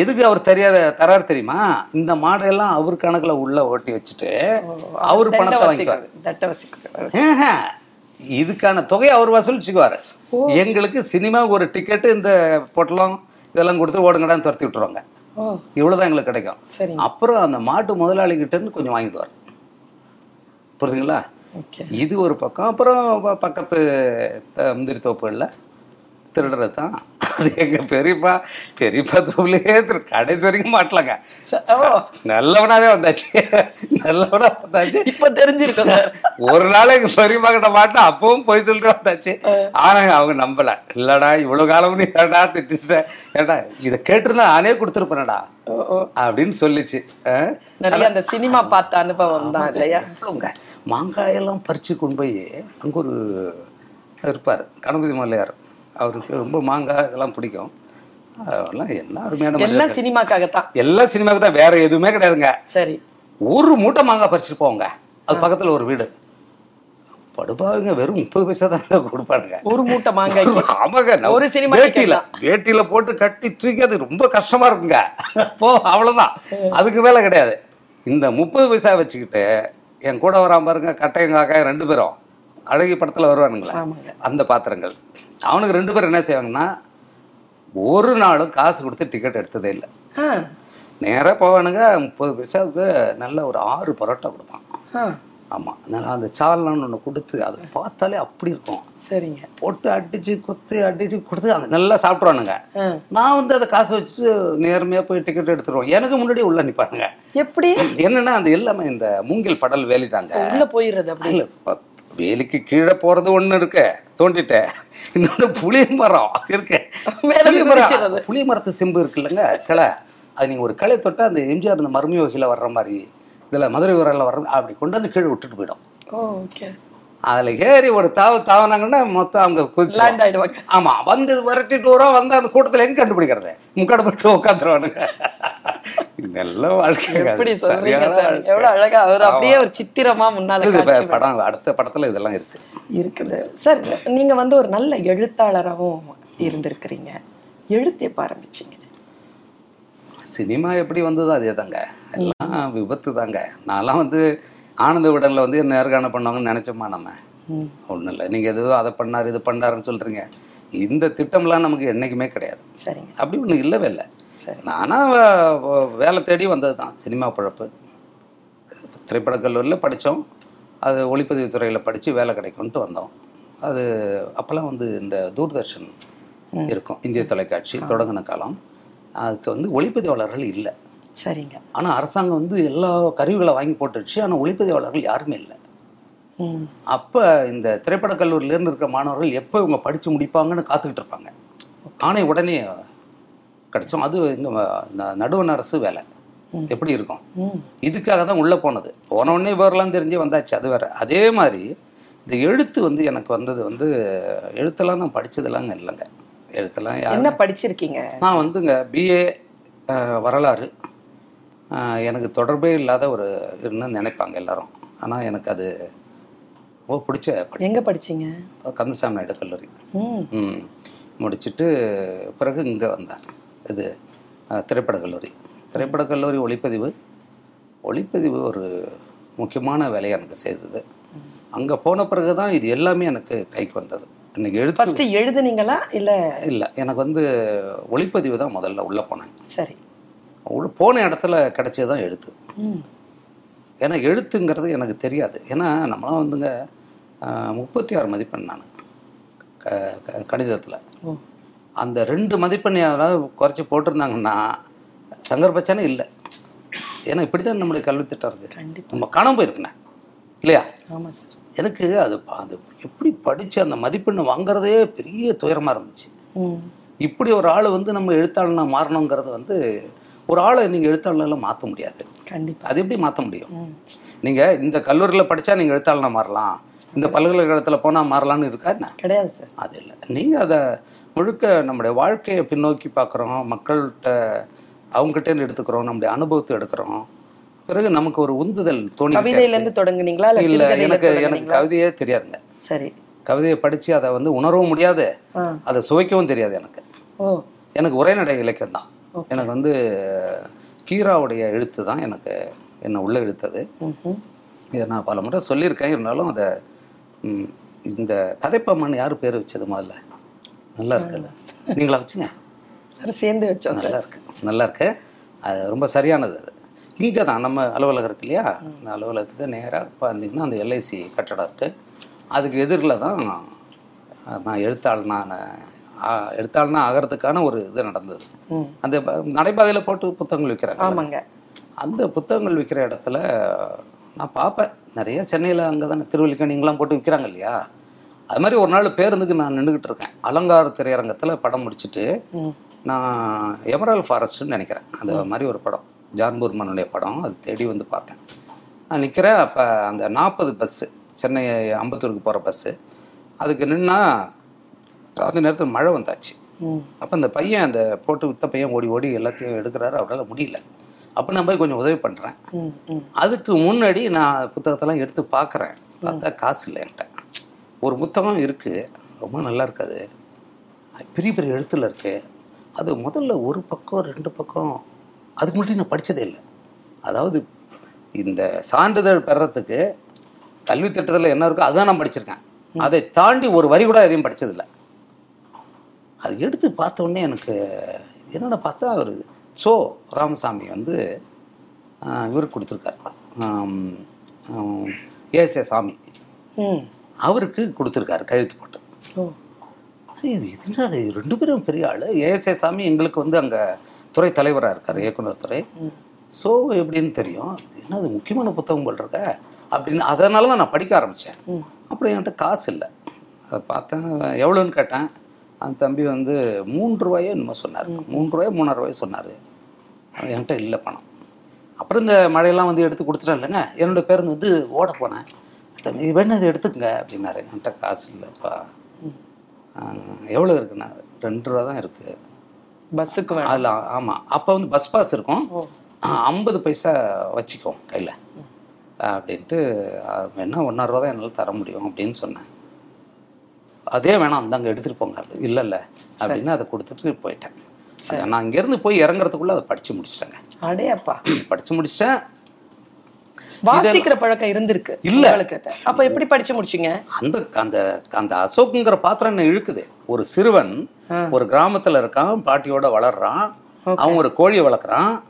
எதுக்கு அவர் தெரியாத தராரு தெரியுமா? இந்த மாடெல்லாம் அவர் கணக்குல உள்ள ஓட்டி வச்சுட்டு அவர் பணத்தை வாங்கிக்குவார். இதுக்கான தொகையை அவர் வசூலிச்சுக்குவாரு. எங்களுக்கு சினிமா ஒரு டிக்கெட்டு இந்த பொட்டலம் இதெல்லாம் கொடுத்து ஓடுங்கடான்னு துரத்தி விட்டுருவாங்க. ஓ. இவ்வளவுதான் எங்களுக்கு கிடைக்கும். அப்புறம் அந்த மாட்டு முதலாளிகிட்ட இருந்து கொஞ்சம் வாங்கிடுவார் புரியுதுங்களா ஓகே. இது ஒரு பக்கம். அப்புறம் பக்கத்து முந்திரி தோப்புகளில் திருடுறது தான் அது எங்க பெரியப்பா பெரியப்பா தோப்புலயே திரு கடைசி வரைக்கும் மாட்டலங்க. நல்லவனாவே வந்தாச்சு. நல்லவனா வந்தாச்சு. இப்ப தெரிஞ்சிருக்கும் சார். ஒரு நாள் எங்க பெரியப்பா கிட்ட மாட்டா அப்பவும் போய் சொல்லிட்டு வந்தாச்சு. ஆனா அவங்க நம்பல. இல்லடா இவ்வளவு காலம் நீ ஏடா திட்டிட்ட? ஏடா இதை கேட்டிருந்தா நானே கொடுத்துருப்பேனடா. அப்படின்னு சொல்லிச்சு. அந்த சினிமா பார்த்த அனுபவம் தான் இல்லையா? மாங்காயெல்லாம் பறிச்சு கொண்டு போய் அங்க ஒரு இருப்பார். கணபதி மல்லையார் அவருக்கு ரொம்ப மாங்காய் இதெல்லாம் பிடிக்கும். அதெல்லாம் என்ன அருமையான. எல்லாம் சினிமாக்காகத்தான். எல்லாம் சினிமாவுக்கு தான் வேற எதுவுமே கிடையாதுங்க. சரி. ஒரு மூட்டை மாங்காய் பறிச்சுட்டு போவாங்க அது பக்கத்துல ஒரு வீடு. படுபாவிங்க வெறும் முப்பது பைசா தாங்க கொடுப்பானுங்க. ஒரு மூட்டை மாங்காய்க்கு <laughs> ஆமாங்க ஒரு சினிமா வேட்டியில வேட்டியில போட்டு கட்டி தூக்கி அது ரொம்ப கஷ்டமா இருக்குங்க. <laughs> போ அவ்வளவுதான். அதுக்கு மேல கிடையாது. இந்த முப்பது பைசா வச்சுக்கிட்டு என் கூட வராம பாருங்க கட்டையும் காக்காயும் ரெண்டு பேரும் அழகி படத்துல வருவானுங்களே. அந்த பாத்திரங்கள். அவனுக்கு ரெண்டு பேரும் என்ன செய்வாங்கன்னா ஒரு நாளும் காசு கொடுத்து டிக்கெட் எடுத்ததே இல்லை. நேராக போவானுங்க முப்பது பைசாவுக்கு நல்ல ஒரு ஆறு பரோட்டா கொடுப்பான். ஆமாம் அதனால் அந்த சால்னான்னு ஒன்று கொடுத்து அதை பார்த்தாலே அப்படி இருக்கும். சரிங்க. போட்டு அடிச்சு கொத்து அடிச்சு கொடுத்து அங்க நல்லா சாப்பிட்ருவானுங்க ஆ. நான் வந்து அதை காசு வச்சுட்டு நேர்மையாக போய் டிக்கெட் எடுத்துருவோம். எனக்கு முன்னாடி உள்ள நிற்பானுங்க எப்படி? என்னன்னா அந்த எல்லாமே இந்த மூங்கில் படல் வேலி தாங்க உள்ள போயிடுறது அப்படி. இல்ல, வேலிக்கு கீழே போறது ஒண்ணு இருக்கு. தோண்டிட்டேன் இன்னொன்று புளிய மரம் இருக்கு. புளிய மரம். புளிய மரத்து செம்பு இருக்குல்லங்க கிளை. அது நீங்க ஒரு கிளை தொட்டா அந்த எம்ஜிஆர் இந்த மருமி வகையில் வர்ற மாதிரி இதுல மதுரை உரையில் வர்ற அப்படி கொண்டு வந்து கீழே விட்டுட்டு போயிடும். ஓகே அதுல ஏறி ஒரு தாவு தாவனாங்கன்னா மொத்தம் அவங்க குதிச்சு லேண்ட் ஆயிடுவாங்க. ஆமா வந்து விரட்டிட்டு வரோம் வந்து அந்த கூட்டத்துல எங்க கண்டுபிடிக்கிறது? முக்காடு போட்டு உட்காந்துருவானுங்க நல்ல வாழ்க்கை எப்படி சொல்றீங்க சார்? அவர் அப்படியே ஒரு சித்திரமா முன்னால படம் அடுத்த படத்துல இதெல்லாம் இருக்கு. இருக்குது. சார் வந்து ஒரு நல்ல எழுத்தாளராகவும் இருந்திருக்கிறீங்க. எழுத்து எப்ப ஆரம்பிச்சீங்க? சினிமா எப்படி வந்ததோ அதே தாங்க எல்லாம் விபத்து தாங்க நான்லாம் வந்து ஆனந்த விடலில் வந்து நேர்காணல் பண்ணவங்கன்னு நினைச்சோமா நம்ம? ஒன்றும் இல்லை. நீங்கள் எதுவோ அதை பண்ணார் இது பண்ணாருன்னு சொல்கிறீங்க இந்த திட்டம்லாம் நமக்கு என்றைக்குமே கிடையாது. சரிங்க. அப்படி ஒன்றும் இல்லவே இல்லை. சரி. நானாக வேலை தேடி வந்தது தான் சினிமா பழப்பு. திரைப்படக் கல்லூரியில் படித்தோம் அது ஒளிப்பதிவு துறையில் படித்து வேலை கிடைக்கும்ட்டு வந்தோம். அது அப்போல்லாம் வந்து இந்த தூர்தர்ஷன் இருக்கும். இந்திய தொலைக்காட்சி தொடங்கின காலம். அதுக்கு வந்து ஒளிப்பதிவாளர்கள் இல்லை. சரிங்க. ஆனால் அரசாங்கம் வந்து எல்லா கருவிகளை வாங்கி போட்டுடுச்சு. ஆனால் ஒளிப்பதிவாளர்கள் யாருமே இல்லை. அப்போ இந்த திரைப்படக் கல்லூரியிலேருந்து இருக்கிற மாணவர்கள் எப்போ இவங்க படித்து முடிப்பாங்கன்னு காத்துக்கிட்டு இருப்பாங்க. ஆணை உடனே கிடைச்சோம். அது எங்கள் நடுவண் அரசு வேலை. எப்படி இருக்கும்? இதுக்காக தான் உள்ளே போனது. போன உடனே விவரம்லாம் தெரிஞ்சு வந்தாச்சு. அது வேற. அதே மாதிரி இந்த எழுத்து வந்து எனக்கு வந்தது வந்து எழுத்தெல்லாம் நான் படிச்சதெல்லாம் இல்லைங்க. எழுத்தெல்லாம் என்ன படிச்சிருக்கீங்க? நான் வந்துங்க பிஏ வரலாறு. எனக்கு தொடர்பே இல்லாத ஒரு நினைப்பாங்க எல்லாரும். ஆனால் எனக்கு அது ரொம்ப பிடிச்ச படி எங்க படிச்சீங்க? கந்தசாமி நாயுடு கல்லூரி. ம். முடிச்சுட்டு பிறகு இங்கே வந்தேன். இது அஹ், திரைப்படக் கல்லூரி. திரைப்படக் கல்லூரி ஒளிப்பதிவு. ஒளிப்பதிவு ஒரு முக்கியமான வேலையை எனக்கு செய்தது. அங்கே போன பிறகு தான் இது எல்லாமே எனக்கு கைக்கு வந்தது. இன்னைக்கு எழுத்து எழுதுனீங்களா? இல்ல இல்லை எனக்கு வந்து ஒளிப்பதிவு தான் முதல்ல உள்ளே போனேன். சரி. உள்ள போன இடத்துல கிடைச்சது தான் எழுத்து ஏன்னா எழுத்துங்கிறது எனக்கு தெரியாது. ஏன்னா நம்மளாம் வந்துங்க முப்பத்தி ஆறு மதிப்பெண் நான். க கணிதத்தில். அந்த ரெண்டு மதிப்பெண் யாராவது குறைச்சி போட்டிருந்தாங்கன்னா சங்கர்பச்சானே இல்லை. ஏன்னா இப்படி தான் நம்மளுடைய கல்வி திட்டம் இருக்குது நம்ம காணாம போயிருக்கேன் இல்லையா? சார். எனக்கு அது அது எப்படி படித்து அந்த மதிப்பெண் வாங்குறதே பெரிய துயரமாக இருந்துச்சு. இப்படி ஒரு ஆள் வந்து நம்ம எழுத்தாளனா மாறணுங்கிறது வந்து ஒரு ஆளை நீங்கள் எழுத்தாளனால மாற்ற முடியாது. கண்டிப்பா. அது எப்படி மாற்ற முடியும்? நீங்கள் இந்த கல்லூரியில் படித்தா நீங்கள் எழுத்தாளனா மாறலாம். இந்த பல்கலைக்கழகத்தில் போனால் மாறலாம்னு இருக்கா என்ன? கிடையாது சார். அது இல்லை. நீங்கள் அதை முழுக்க நம்முடைய வாழ்க்கையை பின்னோக்கி பார்க்குறோம் மக்கள்கிட்ட அவங்ககிட்ட எடுத்துக்கிறோம். நம்முடைய அனுபவத்தை எடுக்கிறோம். பிறகு நமக்கு ஒரு உந்துதல் தோணி கவிதையில இருந்து தொடங்குனீங்களா? இல்ல எனக்கு எனக்கு? கவிதையே தெரியாதுங்க. சரி. கவிதையை படித்து அதை வந்து உணரவும் முடியாது. அதை சுவைக்கவும் தெரியாது எனக்கு. எனக்கு உரைநடை இலக்கியம் தான். எனக்கு வந்து கீராவுடைய எழுத்து தான் எனக்கு என்னை உள்ள இழுத்தது. இதை நான் பல முறை சொல்லியிருக்கேன். இருந்தாலும் அதை இந்த கதைப்பம்மன் யார் பேர் வச்சது முதல்ல? நல்லா இருக்குது <laughs> நீங்களா வச்சுங்க. சேர்ந்து வச்சோம் நல்லா இருக்கு. நல்லா இருக்கு. அது ரொம்ப சரியானது அது. இங்கே தான் நம்ம அலுவலகம் இருக்கு இல்லையா? அந்த அலுவலகத்துக்கு நேராக பார்த்தீங்கன்னா அந்த எல்ஐசி கட்டடம் இருக்குது அதுக்கு எதிரில் தான் நான் எழுத்தாளனான ஆ- எழுத்தாளனா ஆகிறதுக்கான ஒரு இது நடந்தது. அந்த நடைபாதையில் போட்டு புத்தகங்கள் விற்கிறாங்க அந்த புத்தகங்கள் விற்கிற இடத்துல நான் பார்ப்பேன். நிறைய சென்னையில் அங்கே தானே திருவல்லிக்கணிங்கெலாம் போட்டு விற்கிறாங்க இல்லையா? அது மாதிரி ஒரு நாள் பேருந்துக்கு நான் நின்றுக்கிட்டு இருக்கேன். அலங்கார திரையரங்கத்தில் படம் முடிச்சுட்டு நான் எமரல் ஃபாரஸ்ட்னு நினைக்கிறேன். அந்த மாதிரி ஒரு படம். ஜான் பூர்மனுடைய படம். அது தேடி வந்து பார்த்தேன். நான் நிற்கிறேன் அப்போ அந்த நாற்பது பஸ்ஸு சென்னை அம்பத்தூருக்கு போகிற பஸ்ஸு. அதுக்கு நின்னா அந்த நேரத்தில் மழை வந்தாச்சு. அப்போ அந்த பையன் அந்த போட்டு வித்த பையன் ஓடி ஓடி எல்லாத்தையும் எடுக்கிறாரு. அவரால் முடியல. அப்போ நான் போய் கொஞ்சம் உதவி பண்ணுறேன் அதுக்கு முன்னாடி நான் புத்தகத்தெல்லாம் எடுத்து பார்க்குறேன் பார்த்தா காசு இல்லை என்கிட்ட. ஒரு புத்தகம் இருக்குது ரொம்ப நல்லா இருக்காது. பெரிய பெரிய எழுத்துல இருக்கு. அது முதல்ல ஒரு பக்கம் ரெண்டு பக்கம் அதுக்கு முன்னாடி நான் படித்ததே இல்லை. அதாவது இந்த சான்றிதழ் பெறத்துக்கு கல்வி திட்டத்தில் என்ன இருக்கோ அதுதான் நான் படிச்சிருக்கேன். அதை தாண்டி ஒரு வரி கூட எதையும் படிச்சதில்லை. அது எடுத்து பார்த்த உடனே எனக்கு இது என்னடா பார்த்தா அவர் சோ ராமசாமி வந்து இவருக்கு கொடுத்துருக்காரு. ஏசே சாமி. ம். அவருக்கு கொடுத்துருக்காரு கழுத்து போட்டு. இது இது? என்ன அது ரெண்டு பேரும் பெரிய ஆள். ஏஎஸ்ஏ சாமி எங்களுக்கு வந்து அங்கே துறை தலைவராக இருக்கார் இயக்குனர் துறை. ஸோ எப்படின்னு தெரியும். என்ன அது முக்கியமான புத்தகம் போல் இருக்க? அப்படின்னு அதனால தான் நான் படிக்க ஆரம்பித்தேன் அப்புறம் என்கிட்ட காசு இல்லை. அதை பார்த்தேன் எவ்வளோன்னு கேட்டேன். அந்த தம்பி வந்து மூன்று ரூபாயோ என்னமோ சொன்னார். மூன்று ரூபாயோ மூணாயிரம் ரூபாயோ சொன்னார். அவன் என்கிட்ட இல்லை பணம். அப்புறம் இந்த மழையெல்லாம் வந்து எடுத்து கொடுத்துட்டேன் இல்லைங்க? என்னோட பேருந்து வந்து ஓட போனேன். தம்பி வேணும் இதை எடுத்துக்கங்க அப்படின்னாரு. என்கிட்ட காசு இல்லைப்பா. எவ்வளோ இருக்குண்ணா ரெண்டு ரூபா தான் இருக்குது பஸ்ஸுக்கு அதில் ஆமாம் அப்போ வந்து பஸ் பாஸ் இருக்கும். ஐம்பது பைசா வச்சுக்கோ கையில். அப்படின்ட்டு "அது வேணா ஒன்றரை ரூபா தான் என்னால் தர முடியும் அப்படின்னு சொன்னேன். அதே வேணாம் அந்தாங்க எடுத்துகிட்டு போங்க. இல்லை இல்லை அப்படின்னு அதை கொடுத்துட்டு போயிட்டேன். நான் இங்கேருந்து போய் இறங்குறதுக்குள்ளே அதை படித்து முடிச்சிட்டேங்க. அடே அப்பா <clears throat> படித்து முடிச்சிட்டேன். வாசிக்கிற பழக்கம் இருந்திருக்கு. இல்ல. அப்ப எப்படி படிச்சு முடிச்சீங்க? அந்த அந்த அந்த அசோக்குங்கிற பாத்திரம் என்ன இழுக்குது? ஒரு சிறுவன். ஒரு கிராமத்தில் இருக்கான் பாட்டியோட வளர்றான். அவன் ஒரு கோழியை வளர்க்குறான்.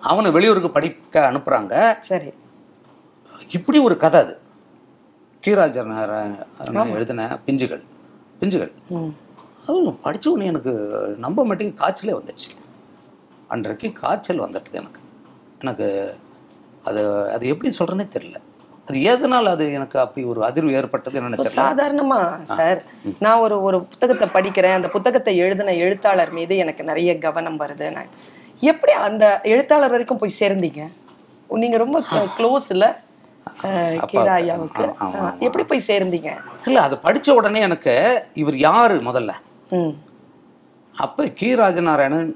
அவனை வெளியூருக்கு படிக்க அனுப்புகிறாங்க சரி. இப்படி ஒரு கதை அது. கீராஜர் எழுதின பிஞ்சுகள் பிஞ்சுகள். ம். அவங்க படிச்ச உடனே எனக்கு நம்ப மாட்டேங்க காய்ச்சலே வந்துடுச்சு அன்றைக்கு காய்ச்சல் வந்துடுது எனக்கு. எனக்கு அது அது எப்படி சொல்கிறேனே தெரியல. அது எதனால் அது எனக்கு அப்படி ஒரு அதிர்வு ஏற்பட்டது என்னன்னு சாதாரணமா சார் நான் ஒரு ஒரு புத்தகத்தை படிக்கிறேன். அந்த புத்தகத்தை எழுதின எழுத்தாளர் மீது எனக்கு நிறைய கவனம் வருது. நான் எப்படி அந்த எழுத்தாளர் வரைக்கும் போய் சேர்ந்தீங்க? நீங்க ரொம்ப க்ளோஸ் இல்ல ஐயாவுக்கு. எப்படி போய் சேர்ந்தீங்க? இல்லை அது படித்த உடனே எனக்கு இவர் யார் முதல்ல? அப்போ கி. ராஜநாராயணன்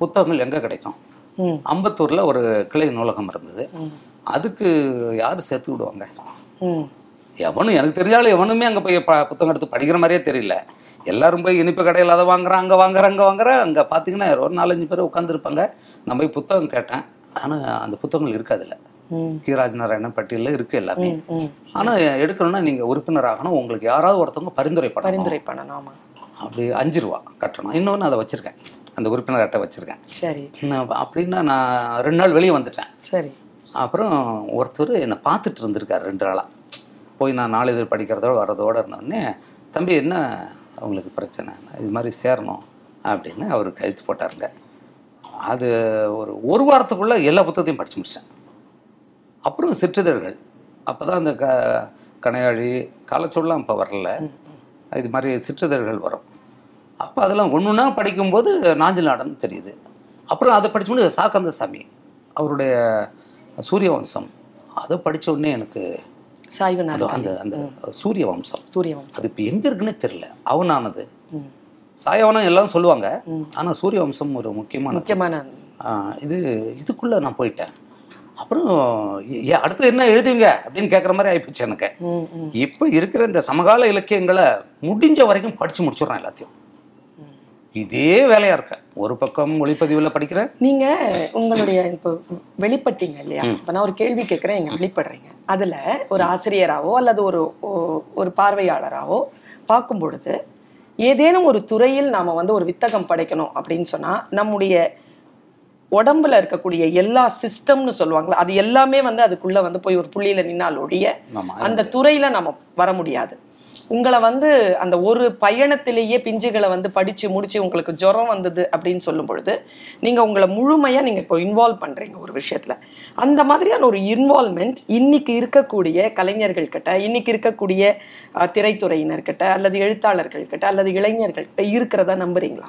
புத்தகங்கள் எங்கே கிடைக்கும்? அம்பத்தூரில் ஒரு கிளை நூலகம் இருந்தது. அதுக்கு யார் சேர்த்து விடுவாங்க? எவனும் எனக்கு தெரிஞ்சாலும் எவனுமே அங்கே போய் புத்தகம் எடுத்து படிக்கிற மாதிரியே தெரியல. எல்லாரும் போய் இனிப்பு கடையில் அதை வாங்குறான் அங்கே வாங்குறான் அங்கே வாங்குறான் அங்கே பார்த்தீங்கன்னா ஒரு நாலஞ்சு பேர் உட்காந்துருப்பாங்க நான் போய் புத்தகம் கேட்டேன். ஆனால் அந்த புத்தகங்கள் இருக்காதுல்ல கீராஜ் நாராயணன் பட்டியலில் இருக்குது எல்லாமே. ஆனால் எடுக்கணும்னா நீங்கள் உறுப்பினர் ஆகணும் உங்களுக்கு யாராவது ஒருத்தவங்க பரிந்துரை பண்ணணும். பரிந்துரை பண்ணணும் அப்படி அஞ்சு ரூபா கட்டணும். இன்னொன்று அதை வச்சுருக்கேன். அந்த உறுப்பினர் அட்டை வச்சுருக்கேன். சரி. அப்படின்னா நான் ரெண்டு நாள் வெளியே வந்துட்டேன். சரி. அப்புறம் ஒருத்தர் என்னை பார்த்துட்டு இருந்திருக்காரு ரெண்டு நாளாக போய் நான் நாளிதழ் படிக்கிறதோட வரதோட இருந்தோடனே தம்பி என்ன அவங்களுக்கு பிரச்சனை? இது மாதிரி சேரணும் அப்படின்னு அவர் கழுத்து போட்டாருங்க. அது ஒரு ஒரு வாரத்துக்குள்ளே எல்லா புத்தகத்தையும் படித்து முடித்தேன் அப்புறம் சிற்றிதழ்கள். அப்போ தான் அந்த க கனையாழி காலச்சொல்லாம் இப்போ வரல. இது மாதிரி சிற்றிதழ்கள் வரும். அப்போ அதெல்லாம் ஒன்று ஒன்றா படிக்கும்போது நாஞ்சில் நாடன் தெரியுது. அப்புறம் அதை படிச்சு முடியும் சாக்கந்த சாமி அவருடைய சூரிய வம்சம் அதை படிச்ச உடனே எனக்கு சாய்வு அது நாள் அந்த அந்த சூரிய வம்சம் சூரிய வம்சம் அது இப்போ எங்கே இருக்குன்னே தெரியல. அவனானது. சாயவனம் எல்லாம் சொல்லுவாங்க. ஆனால் சூரிய வம்சம் ஒரு முக்கியமான முக்கியமான இது இதுக்குள்ளே நான் போயிட்டேன். அப்புறம் அடுத்து என்ன எழுதுவீங்க? அப்படின்னு கேட்குற மாதிரி ஆயிப்போச்சு எனக்கு. இப்போ இருக்கிற இந்த சமகால இலக்கியங்களை முடிஞ்ச வரைக்கும் படித்து முடிச்சிடுறேன் எல்லாத்தையும். இதே வேலையாக இருக்கேன் ஒரு பக்கம் ஒளிப்பதிவில் படிக்கிறேன். நீங்க உங்களுடைய இப்போ வெளிப்பட்டீங்க இல்லையா? இப்ப நான் ஒரு கேள்வி கேட்கிறேன் நீங்க வெளிப்படுறீங்க. அதுல ஒரு ஆசிரியராவோ அல்லது ஒரு ஒரு பார்வையாளராவோ பார்க்கும் பொழுது ஏதேனும் ஒரு துறையில் நாம வந்து ஒரு வித்தகம் படைக்கணும் அப்படின்னு சொன்னா நம்முடைய உடம்புல இருக்கக்கூடிய எல்லா சிஸ்டம்னு சொல்லுவாங்களா அது எல்லாமே வந்து அதுக்குள்ள வந்து போய் ஒரு புள்ளியில நின்னால் ஒழிய அந்த துறையில நம்ம வர முடியாது. உங்களை வந்து அந்த ஒரு பயணத்திலேயே பிஞ்சுகளை வந்து படிச்சு முடிச்சு உங்களுக்கு ஜுரம் வந்தது அப்படின்னு சொல்லும் பொழுது நீங்க உங்களை முழுமையா நீங்க இப்போ இன்வால்வ் பண்றீங்க ஒரு விஷயத்துல. அந்த மாதிரியான ஒரு இன்வால்மெண்ட் இன்னைக்கு இருக்கக்கூடிய கலைஞர்கள் கிட்ட இன்னைக்கு இருக்கக்கூடிய திரைத்துறையினர்கிட்ட அல்லது எழுத்தாளர்கள் கிட்ட அல்லது இளைஞர்கள்கிட்ட இருக்கிறதா நம்புறீங்களா?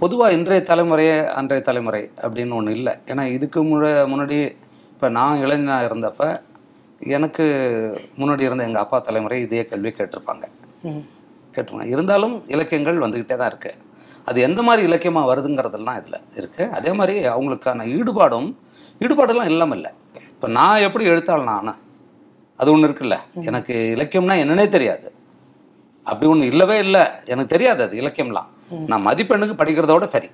பொதுவாக இன்றைய தலைமுறையே அன்றைய தலைமுறை அப்படின்னு ஒன்று இல்லை. ஏன்னா இதுக்கு முழ முன்னாடி இப்போ நான் இளைஞனாக இருந்தப்ப எனக்கு முன்னாடி இருந்த எங்கள் அப்பா தலைமுறை இதே கல்வி கேட்டிருப்பாங்க. கேட்டிருப்பாங்க. இருந்தாலும் இலக்கியங்கள் வந்துக்கிட்டே தான் இருக்குது அது எந்த மாதிரி இலக்கியமாக வருதுங்கிறதெல்லாம் இதில் இருக்குது அதே மாதிரி அவங்களுக்கான ஈடுபாடும் ஈடுபாடெல்லாம் இல்லாமல் இல்லை. இப்போ நான் எப்படி எழுத்தாளன் ஆனேன் அது ஒன்று இருக்குல்ல. எனக்கு இலக்கியம்னா என்னன்னே தெரியாது. அப்படி ஒன்று இல்லவே இல்லை. எனக்கு தெரியாது அது இலக்கியம்லாம். நான் மதிப்பெண்ணுக்கு படிக்கிறதோட சரி.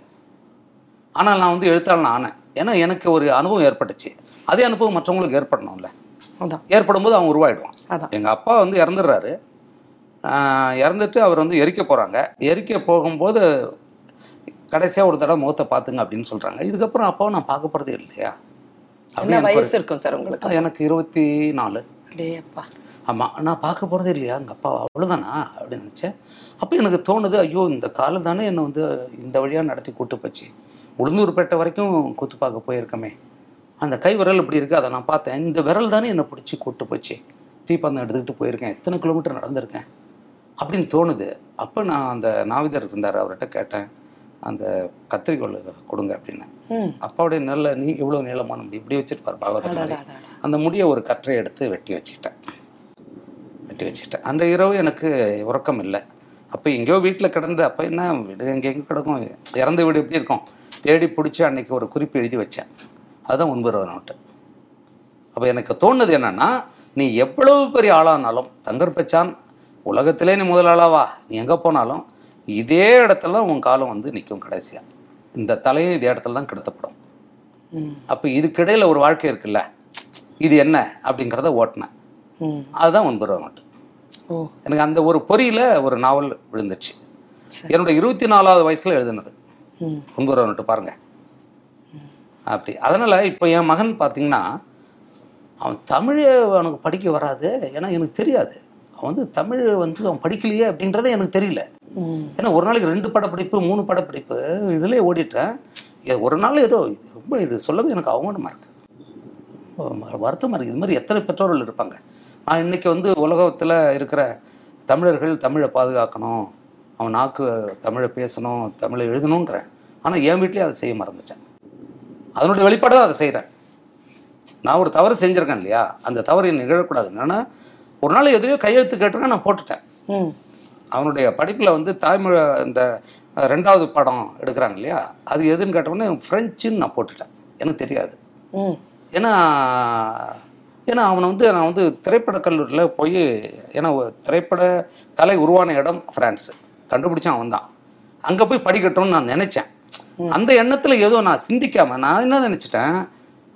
ஆனால் நான் வந்து எழுத்தாளன் ஆனேன். ஏன்னா எனக்கு ஒரு அனுபவம் ஏற்பட்டுச்சு. அதே அனுபவம் மற்றவங்களுக்கு ஏற்படணும்ல. ஏற்படும் போது அவன் உருவாயிடுவான். எங்கள் அப்பா வந்து இறந்துடுறாரு. இறந்துட்டு அவர் வந்து எரிக்க போகிறாங்க எரிக்க போகும்போது கடைசியாக ஒரு தடவை முகத்தை பார்த்துங்க அப்படின்னு சொல்கிறாங்க இதுக்கப்புறம் அப்பாவை நான் பார்க்க போகிறதே இல்லையா? வயசு இருக்கும் சார் உங்களுக்கு? எனக்கு இருபத்தி நாலு ஆமாம் நான் பார்க்க போகிறதே இல்லையா? எங்கள் அப்பா அவ்வளோதானா அப்படின்னு நினச்சேன். அப்போ எனக்கு தோணுது ஐயோ இந்த காலம் தானே என்னை வந்து இந்த வழியாக நடத்தி கூட்டு போச்சு. உளுந்தூர்பேட்டை வரைக்கும் கூத்து பார்க்க போயிருக்கமே. அந்த கை விரல் இப்படி இருக்குது அதை நான் பார்த்தேன். இந்த விரல் தானே என்னை பிடிச்சி கூட்டு போச்சு. தீப்பந்தம் எடுத்துக்கிட்டு போயிருக்கேன். எத்தனை கிலோமீட்டர் நடந்திருக்கேன். அப்படின்னு தோணுது. அப்போ நான் அந்த நாவிதர் இருந்தார் அவர்கிட்ட கேட்டேன். அந்த கத்திரிக்கோல் கொடுங்க அப்படின்னு. அப்பாவுடைய நல்ல நீ இவ்வளோ நீளமான முடி இப்படி வச்சிருப்பார் மாதிரி. அடடடடட. அந்த முடியை ஒரு கற்றை எடுத்து வெட்டி வச்சுக்கிட்டேன். வெட்டி வச்சுக்கிட்டேன். அந்த இரவு எனக்கு உறக்கம் இல்லை. அப்போ எங்கேயோ வீட்டில் கிடந்து அப்போ என்ன வீடு எங்கே எங்கே கிடக்கும்? இறந்த வீடு எப்படி இருக்கும்? தேடி பிடிச்சி அன்னைக்கு ஒரு குறிப்பு எழுதி வச்சேன். அதுதான் ஒன்பது நோட்டு. அப்போ எனக்கு தோணுது என்னன்னா நீ எவ்வளவு பெரிய ஆளானாலும் தங்கர் பச்சான் உலகத்திலே நீ முதல் ஆளாவா? நீ எங்கே போனாலும் இதே இடத்துல தான் உன் காலம் வந்து நிற்கும் கடைசியாக இந்த தலையும் இதே இடத்துல தான் கிடத்தப்படும். அப்போ இதுக்கிடையில் ஒரு வாழ்க்கை இருக்குல்ல? இது என்ன? அப்படிங்கிறத ஓட்டினேன். அதுதான் ஒன்பது நோட்டு. எனக்கு அந்த ஒரு பொறியில் ஒரு நாவல் விழுந்துச்சு என்னோட இருபத்தி நாலாவது வயசில் எழுதுனது. நோட்டு பாருங்க. அப்படி. அதனால் இப்போ என் மகன் பார்த்தீங்கன்னா அவன் தமிழ் அவனுக்கு படிக்க வராது. ஏன்னா எனக்கு தெரியாது. அவன் வந்து தமிழ் வந்து அவன் படிக்கலையே அப்படின்றதே எனக்கு தெரியல. ஏன்னா ஒரு நாளைக்கு ரெண்டு படப்பிடிப்பு மூணு படப்பிடிப்பு இதிலே ஓடிட்டேன். ஒரு நாள் ஏதோ ரொம்ப இது சொல்லவே எனக்கு அவமானமாக இருக்கு. ரொம்ப வருத்தமாக இருக்குது இது மாதிரி எத்தனை பெற்றோர்கள் இருப்பாங்க? நான் இன்னைக்கு வந்து உலகத்தில் இருக்கிற தமிழர்கள் தமிழை பாதுகாக்கணும். அவன் நாக்கு தமிழை பேசணும் தமிழை எழுதணுன்றேன் ஆனால் என் வீட்லேயே அதை செய்ய மறந்துட்டேன். அதனுடைய வெளிப்பாடு தான் அதை செய்கிறேன் நான் ஒரு தவறு செஞ்சுருக்கேன் இல்லையா? அந்த தவறு எனக்கு நிகழக்கூடாது. என்னன்னா ஒரு நாள் எதிரையோ கையெழுத்து கேட்டேன்னா நான் போட்டுட்டேன். அவனுடைய படிப்பில் வந்து தாய்மொழி இந்த ரெண்டாவது படம் எடுக்கிறாங்க இல்லையா? அது எதுன்னு கேட்டோன்னே ஃப்ரெஞ்சுன்னு நான் போட்டுட்டேன். எனக்கு தெரியாது. ஏன்னா ஏன்னா அவனை வந்து நான் வந்து திரைப்படக் கல்லூரியில் போய் ஏன்னா திரைப்பட கலை உருவான இடம் ஃப்ரான்ஸு. கண்டுபிடிச்சான் அவன் தான் அங்கே போய் படிக்கட்டும்னு நான் நினச்சேன். அந்த எண்ணத்தில் ஏதோ நான் சிந்திக்காம நான் என்ன நினச்சிட்டேன்?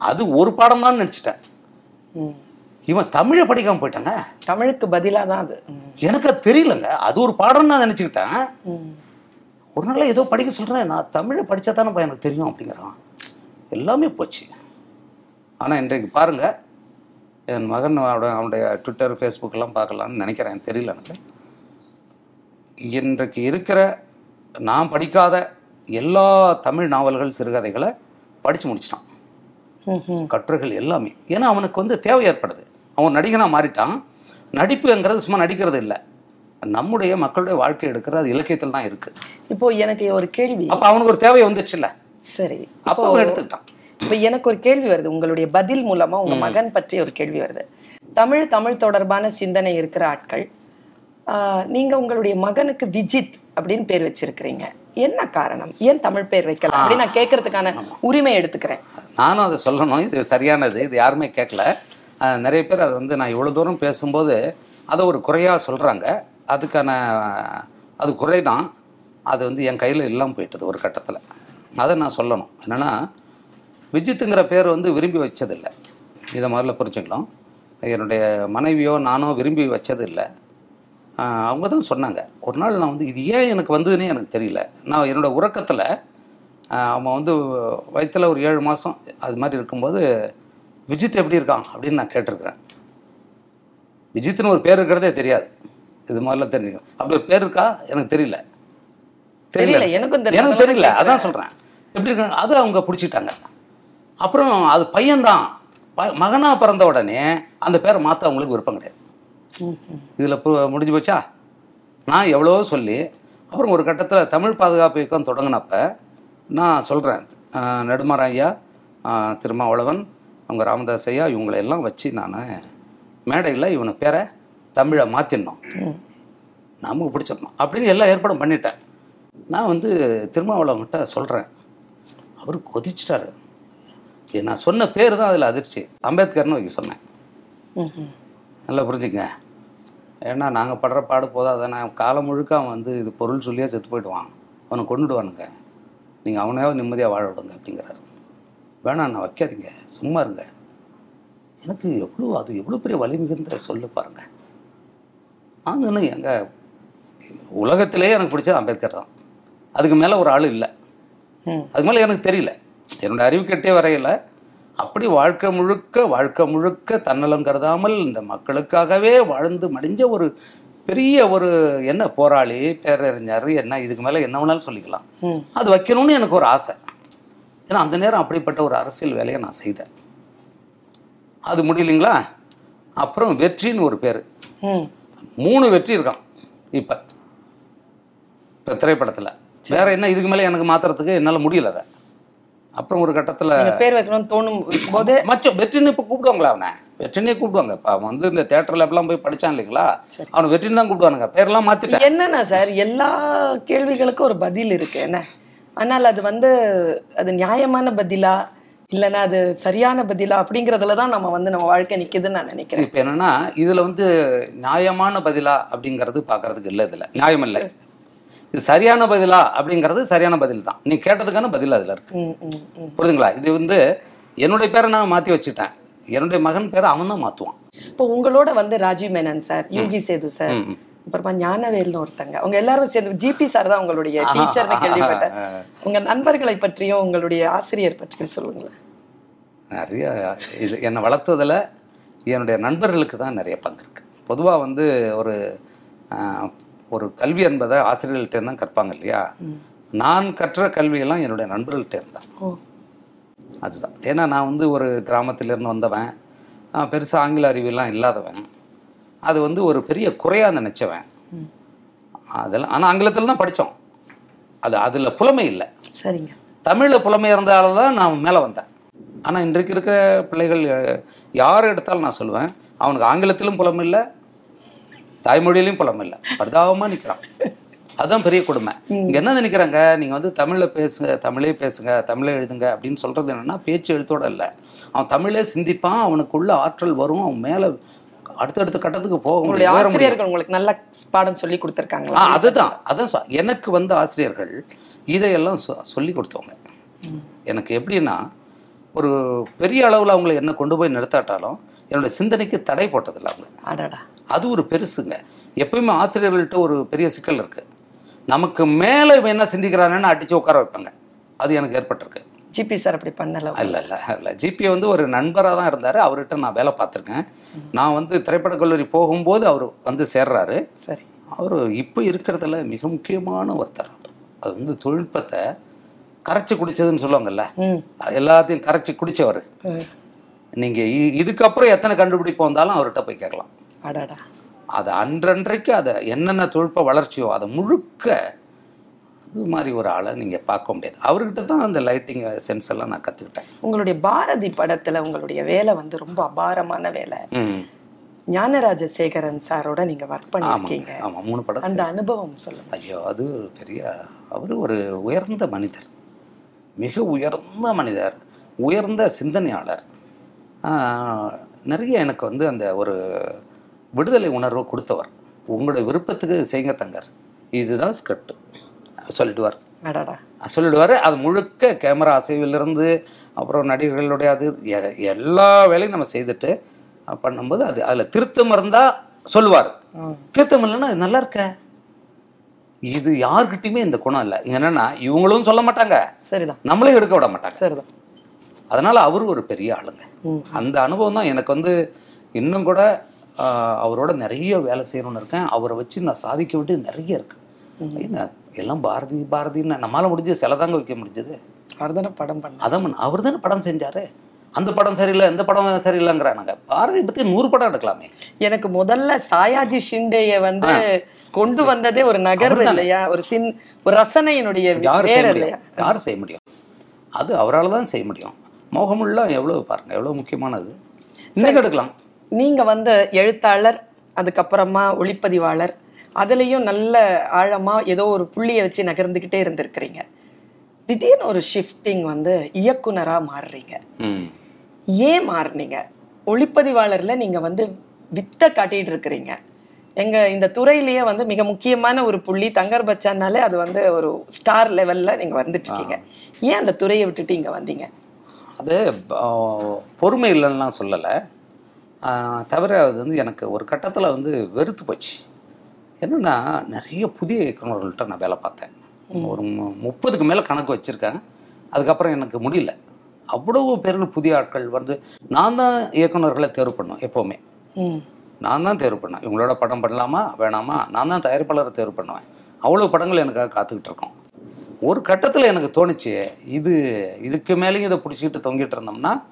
அது ஒரு பாடம் தான் நினச்சிட்டேன். இவன் தமிழை படிக்காமல் போயிட்டாங்க தமிழுக்கு பதிலாக தான் அது. எனக்கு அது தெரியலங்க. அது ஒரு பாடம்னு நான் நினச்சிக்கிட்டேன். ஒரு நாள் ஏதோ படிக்க சொல்கிறேன் நான் தமிழை படித்தா தானே எனக்கு தெரியும் அப்படிங்கிறான். எல்லாமே போச்சு. ஆனால் இன்றைக்கு பாருங்கள் என் மகன் அவனுடைய ட்விட்டர் ஃபேஸ்புக் எல்லாம் பார்க்கலான்னு நினைக்கிறேன். தெரியல எனக்கு. இன்றைக்கு இருக்கிற நான் படிக்காத எல்லா தமிழ் நாவல்கள் சிறுகதைகளை படித்து முடிச்சிட்டான். கட்டுரைகள் எல்லாமே. ஏன்னா அவனுக்கு வந்து தேவை ஏற்படுது. அவன் நடிகனாக மாறிட்டான். நடிப்புங்கிறது சும்மா நடிக்கிறது இல்லை. நம்முடைய மக்களுடைய வாழ்க்கை எடுக்கிறது அது இலக்கியத்தில் தான் இருக்குது இப்போ எனக்கு ஒரு கேள்வி. அப்ப அவனுக்கு ஒரு தேவை வந்துச்சுல்ல? சரி. அப்ப அவன் எடுத்துக்கிட்டான். இப்போ எனக்கு ஒரு கேள்வி வருது. உங்களுடைய பதில் மூலமா உங்க மகன் பற்றி ஒரு கேள்வி வருது. தமிழ் தமிழ் தொடர்பான சிந்தனை இருக்கிற ஆட்கள் நீங்க உங்களுடைய மகனுக்கு விஜித் அப்படின்னு பேர் வச்சிருக்கிறீங்க. என்ன காரணம்? ஏன் தமிழ் பேர் வைக்கல? அப்படின்னு நான் கேட்கறதுக்கான உரிமை எடுத்துக்கிறேன். நானும் அதை சொல்லணும். இது சரியானது. இது யாருமே கேட்கல. நிறைய பேர் அது வந்து நான் இவ்வளோ தூரம் பேசும்போது அதை ஒரு குறையாக சொல்கிறாங்க அதுக்கான அது குறைதான். அது வந்து என் கையில் இல்லாமல் போயிட்டது ஒரு கட்டத்தில். அதை நான் சொல்லணும். என்னென்னா விஜித்துங்கிற பேர் வந்து விரும்பி வச்சதில்லை. இதை முதல்ல புரிஞ்சுக்கலாம். என்னுடைய மனைவியோ நானோ விரும்பி வச்சது இல்லை ஆஹ் அவங்க தான் சொன்னாங்க. ஒரு நாள் நான் வந்து இது ஏன் எனக்கு வந்ததுன்னே எனக்கு தெரியல. நான் என்னோடய உறக்கத்தில் அவன் வந்து வயித்துல ஒரு ஏழு மாதம் அது மாதிரி இருக்கும்போது விஜித் எப்படி இருக்கான்? அப்படின்னு நான் கேட்டிருக்கிறேன். விஜித்னு ஒரு பேர் இருக்கிறதே தெரியாது. இது முதல்ல தெரிஞ்சுக்கணும். அப்படி ஒரு பேர் இருக்கா? எனக்கு தெரியல. தெரியல. எனக்கு தெரியல. அதான் சொல்கிறேன் எப்படி இருக்கு அது அவங்க பிடிச்சிட்டாங்க. அப்புறம் அது பையன்தான். ப- மகனா பிறந்த உடனே அந்த பேரை மாற்ற அவங்களுக்கு விருப்பம் கிடையாது. இதில் முடிஞ்சு போச்சா? நான் எவ்வளவோ சொல்லி அப்புறம் ஒரு கட்டத்தில் தமிழ் பாதுகாப்பு இயக்கம் தொடங்கினப்ப நான் சொல்கிறேன் நெடுமாற ஐயா திருமாவளவன் அவங்க ராமதாஸ் ஐயா இவங்களை எல்லாம் வச்சு நான் மேடையில் இவனை பேரை தமிழை மாற்றிடணும். நமக்கு பிடிச்சிடணும். அப்படின்னு எல்லா ஏற்பாடும் பண்ணிட்டேன். நான் வந்து திருமாவளவன்கிட்ட சொல்கிறேன் அவர் கொதிச்சிட்டாரு. நான் சொன்ன பேர் தான் அதில் அதிர்ச்சி. அம்பேத்கர்னு வைக்க சொன்னேன். நல்லா புரிஞ்சுங்க ஏன்னா நாங்கள் படுற பாடு போதாதானே காலம் முழுக்க அவன் வந்து இது பொருள் சொல்லியே செத்து போயிடுவான். அவனை கொண்டுடுவானுங்க நீங்கள் அவனையாவது நிம்மதியாக வாழ விடுங்க அப்படிங்கிறாரு. வேணாம் நான் வைக்காதீங்க. சும்மா இருங்க. எனக்கு எவ்வளோ அது எவ்வளோ பெரிய வலி மிகுந்த சொல்லு பாருங்க. நான் சொன்னேன் எங்க உலகத்திலேயே எனக்கு பிடிச்சது அம்பேத்கர் தான். அதுக்கு மேலே ஒரு ஆள் இல்லை. அதுக்கு மேலே எனக்கு தெரியல. என்னோட அறிவு கட்டே வரையில. அப்படி வாழ்க்கை முழுக்க வாழ்க்கை முழுக்க தன்னலம் கருதாமல் இந்த மக்களுக்காகவே வாழ்ந்து மடிஞ்ச ஒரு பெரிய ஒரு என்ன போராளி பேரறிஞர் என்ன இதுக்கு மேலே என்ன வேணாலும் சொல்லிக்கலாம். அது வைக்கணும்னு எனக்கு ஒரு ஆசை. ஏன்னா அந்த நேரம் அப்படிப்பட்ட ஒரு அரசியல் வேலையை நான் செய்தேன். அது முடியலைங்களா? அப்புறம் வெற்றின்னு ஒரு பேர். மூணு வெற்றி இருக்கான் இப்போ. இப்போ திரைப்படத்தில். வேற என்ன இதுக்கு மேலே எனக்கு மாத்துறதுக்கு என்னால் முடியல அதை. அப்புறம் ஒரு கட்டத்தில் பேர் வைக்கணும்னு தோணும் போது மச்சம் வெற்றின்னு இப்போ கூப்பிடுவாங்களா அவனை. வெற்றினே கூப்பிடுவாங்க. இப்போ அவன் வந்து இந்த தேட்டரில் எப்பலாம் போய் படிச்சான் இல்லைங்களா? அவனை வெற்றின்னு தான் கூப்பிடுவானுங்க. பேரெல்லாம் மாற்றிட்டேன் என்னன்னா சார்? எல்லா கேள்விகளுக்கும் ஒரு பதில் இருக்கு. என்ன? ஆனால் அது வந்து அது நியாயமான பதிலா? இல்லைன்னா அது சரியான பதிலா? அப்படிங்கறதுல தான் நம்ம வந்து நம்ம வாழ்க்கை நிக்குதுன்னு நான் நினைக்கிறேன். இப்போ என்னன்னா இதில் வந்து நியாயமான பதிலா அப்படிங்கிறது பார்க்கறதுக்கு இல்லை இதில். நியாயம் இல்லை. இது சரியான பதிலா அப்படிங்கிறது சரியான பதில் தான் நீ கேட்டதுக்கான பதில் அதில் இருக்கு. புரியுதுங்களா? இது வந்து என்னுடைய பேரை நான் மாற்றி வச்சுட்டேன். என்னுடைய மகன் பேரை அவன் தான் மாற்றுவான் இப்போ உங்களோட வந்து ராஜீவ் மேனன் சார் யோகி சேது சார். அப்புறமா ஞானவேல்னு ஒருத்தங்க. அவங்க எல்லாரும் சேர்ந்து ஜிபி சார் தான் உங்களுடைய டீச்சர்னு கேள்விப்பட்டேன். உங்க நண்பர்களை பற்றியும் உங்களுடைய ஆசிரியர் பற்றியும் சொல்லுங்களேன். நிறைய இது என்னை வளர்த்ததில் என்னுடைய நண்பர்களுக்கு தான் நிறைய பங்கு இருக்கு. பொதுவாக வந்து ஒரு ஒரு கல்வி என்பதை ஆசிரியர்கள்ட்ட தான் கற்பாங்க இல்லையா? நான் கற்ற கல்வியெல்லாம் என்னுடைய நண்பர்கள்ட்ட இருந்தான் அதுதான். ஏன்னா நான் வந்து ஒரு கிராமத்திலேருந்து வந்தவன். பெருசாக ஆங்கில அறிவியெல்லாம் இல்லாதவன். அது வந்து ஒரு பெரிய குறையாக நினச்சவன். அதெல்லாம் ஆனால் ஆங்கிலத்தில் தான் படித்தோம் அது அதில் புலமை இல்லை. சரிங்க. தமிழில் புலமை இருந்தால தான் நான் மேலே வந்தேன். ஆனால் இன்றைக்கு இருக்கிற பிள்ளைகள் யார் எடுத்தாலும் நான் சொல்லுவேன். அவனுக்கு ஆங்கிலத்திலும் புலம் இல்லை தாய்மொழியிலையும் புலம் இல்லை. பரிதாபமாக நிற்கிறான் அதுதான் பெரிய கொடுமை. இங்கே என்ன நினைக்கிறாங்க? நீங்கள் வந்து தமிழில் பேசுங்க தமிழே பேசுங்க தமிழே எழுதுங்க அப்படின்னு சொல்கிறது என்னென்னா பேச்சு எழுத்தோட இல்லை. அவன் தமிழே சிந்திப்பான் அவனுக்குள்ள ஆற்றல் வரும் அவன் மேலே அடுத்தடுத்த கட்டத்துக்கு போக முடியும் ஆசிரியர்கள் உங்களுக்கு நல்ல பாடம் சொல்லி கொடுத்துருக்காங்களா? அதுதான். அதான் எனக்கு வந்த ஆசிரியர்கள் இதையெல்லாம் சொல்லி கொடுத்தவங்க. எனக்கு எப்படின்னா ஒரு பெரிய அளவில் அவங்கள என்ன கொண்டு போய் நிறுத்தாட்டாலும் என்னோட சிந்தனைக்கு தடை போட்டதில்ல அவங்க. அடடா. அது ஒரு பெருசுங்க. எப்பயுமே ஆசிரியர்கள்ட்ட ஒரு பெரிய சிக்கல் இருக்கு. நமக்கு மேலே இவன் என்ன சிந்திக்கிறானேன்னு அடிச்சு உட்கார வைப்பாங்க. அது எனக்கு ஏற்பட்டிருக்கு. ஜிபி சார் அப்படி பண்ணல இல்ல இல்ல இல்ல. ஜிபி வந்து ஒரு நண்பராக தான் இருந்தார். அவர்கிட்ட நான் வேலை பார்த்துருக்கேன். நான் வந்து திரைப்படக் கல்லூரி போகும்போது அவர் வந்து சேர்றாரு. சரி. அவர் இப்போ இருக்கிறதுல மிக முக்கியமான ஒருத்தர். அது வந்து தொழில்நுட்பத்தை கரைச்சி குடிச்சதுன்னு சொல்லுவாங்கல்ல. எல்லாத்தையும் கரைச்சி குடிச்சவர். நீங்கள் இதுக்கப்புறம் எத்தனை கண்டுபிடிப்பு வந்தாலும் அவர்கிட்ட போய் கேட்கலாம். அடடா. அது அன்றன்றைக்கு அதை என்னென்ன தொழில்நுட்ப வளர்ச்சியோ அதை முழுக்க அது மாதிரி ஒரு ஆளை நீங்கள் பார்க்க முடியாது. அவர்கிட்ட தான் அந்த லைட்டிங் சென்ஸ் எல்லாம் நான் கற்றுக்கிட்டேன் உங்களுடைய பாரதி படத்துல உங்களுடைய வேலை வந்து ரொம்ப அபாரமான வேலை. ம். ஞானராஜசேகரன் சாரோட நீங்க ஒர்க் பண்ணிருக்கீங்க. ஆமாம் மூணு படம் அந்த அனுபவம் சொல்லுங்க. ஐயோ அது ஒரு பெரிய அவர் ஒரு உயர்ந்த மனிதர். மிக உயர்ந்த மனிதர் உயர்ந்த சிந்தனையாளர். நிறைய எனக்கு வந்து அந்த ஒரு விடுதலை உணர்வு கொடுத்தவர். உங்களுடைய விருப்பத்துக்கு செய்யுங்க தங்கர். இதுதான் ஸ்கிரிப்ட் சொல்லிடுவார். சொல்லிடுவார். அது முழுக்க கேமரா அசைவிலிருந்து அப்புறம் நடிகர்களுடைய அது எல்லா வேலையும் நம்ம செய்துட்டு பண்ணும்போது அது அதில் திருத்தம் இருந்தால் சொல்லுவார். திருத்தம் இல்லைன்னா இது நல்லா இருக்க. இது யார்கிட்டயுமே இந்த குணம் இல்லை. என்னன்னா இவங்களும் சொல்ல மாட்டாங்க. சரிதான். நம்மளையும் எடுக்க விட மாட்டாங்க. சரிதான். அதனால அவரு ஒரு பெரிய ஆளுங்க. அந்த அனுபவம் தான் எனக்கு வந்து இன்னும் கூட அவரோட நிறைய வேலை செய்யணும்னு இருக்கேன். அவரை வச்சு நான் சாதிக்க வேண்டியது நிறைய இருக்கு. எல்லாம் பாரதி பாரதின்னு நம்மளால முடிஞ்சது சில தாங்க வைக்க முடிஞ்சது. அவர் தானே படம் பண்ண அதான் அவர் தானே படம் செஞ்சாரு. அந்த படம் சரியில்லை இந்த படம் சரியில்லைங்கிறானுங்க. பாரதி பத்தி நூறு படம் எடுக்கலாமே. எனக்கு முதல்ல சாயாஜி ஷிண்டேய வந்து கொண்டு வந்ததே ஒரு நகர்வு இல்லையா? ஒரு சின் ஒரு ரசனையினுடைய யார் செய்ய முடியும்? யார் செய்ய முடியும்? அது அவரால் தான் செய்ய முடியும். மோகமுல்லா எவ்வளவு பாருங்க எவ்வளவு முக்கியமானது. இன்னைக்கு எடுக்கலாம். நீங்க வந்து எழுத்தாளர் அதுக்கப்புறமா ஒளிப்பதிவாளர் அதுலயும் நல்ல ஆழமா ஏதோ ஒரு புள்ளியை வச்சு நகர்ந்துகிட்டே இருந்திருக்கிறீங்க. திடீர்னு ஒரு ஷிஃப்டிங் வந்து இயக்குனரா மாறுறீங்க. ஏன் மாறுனீங்க? ஒளிப்பதிவாளர்ல நீங்க வந்து வித்த காட்டிட்டு இருக்கிறீங்க. எங்க இந்த துறையிலேயே வந்து மிக முக்கியமான ஒரு புள்ளி தங்கர் பச்சான்னாலே அது வந்து ஒரு ஸ்டார் லெவல்ல நீங்க வந்துட்டு இருக்கீங்க ஏன் அந்த துறையை விட்டுட்டு இங்க வந்தீங்க? அது பொறுமை இல்லைன்னா சொல்லலை. தவிர அது வந்து எனக்கு ஒரு கட்டத்தில் வந்து வெறுத்து போச்சு. என்னன்னா நிறைய புதிய இயக்குநர்கள்ட்ட நான் வேலை பார்த்தேன். ஒரு மு- முப்பதுக்கு மேலே கணக்கு வச்சுருக்கேன். அதுக்கப்புறம் எனக்கு முடியல. அவ்வளவு பேர்கள் புதிய ஆட்கள் வந்து நான் தான் இயக்குனர்களை தேர்வு பண்ணுவேன் எப்போவுமே. நான் தான் தேர்வு பண்ணேன் இவங்களோட படம் பண்ணலாமா வேணாமா? நான் தான் தயாரிப்பாளரை தேர்வு பண்ணுவேன். அவ்வளோ படங்கள் எனக்காக காத்துக்கிட்டு இருக்கோம். ஒரு கட்டத்தில் எனக்கு தோணுச்சு இது இதுக்கு மேலேயும் இதை பிடிச்சிக்கிட்டு தொங்கிட்டு இருந்தோம்னா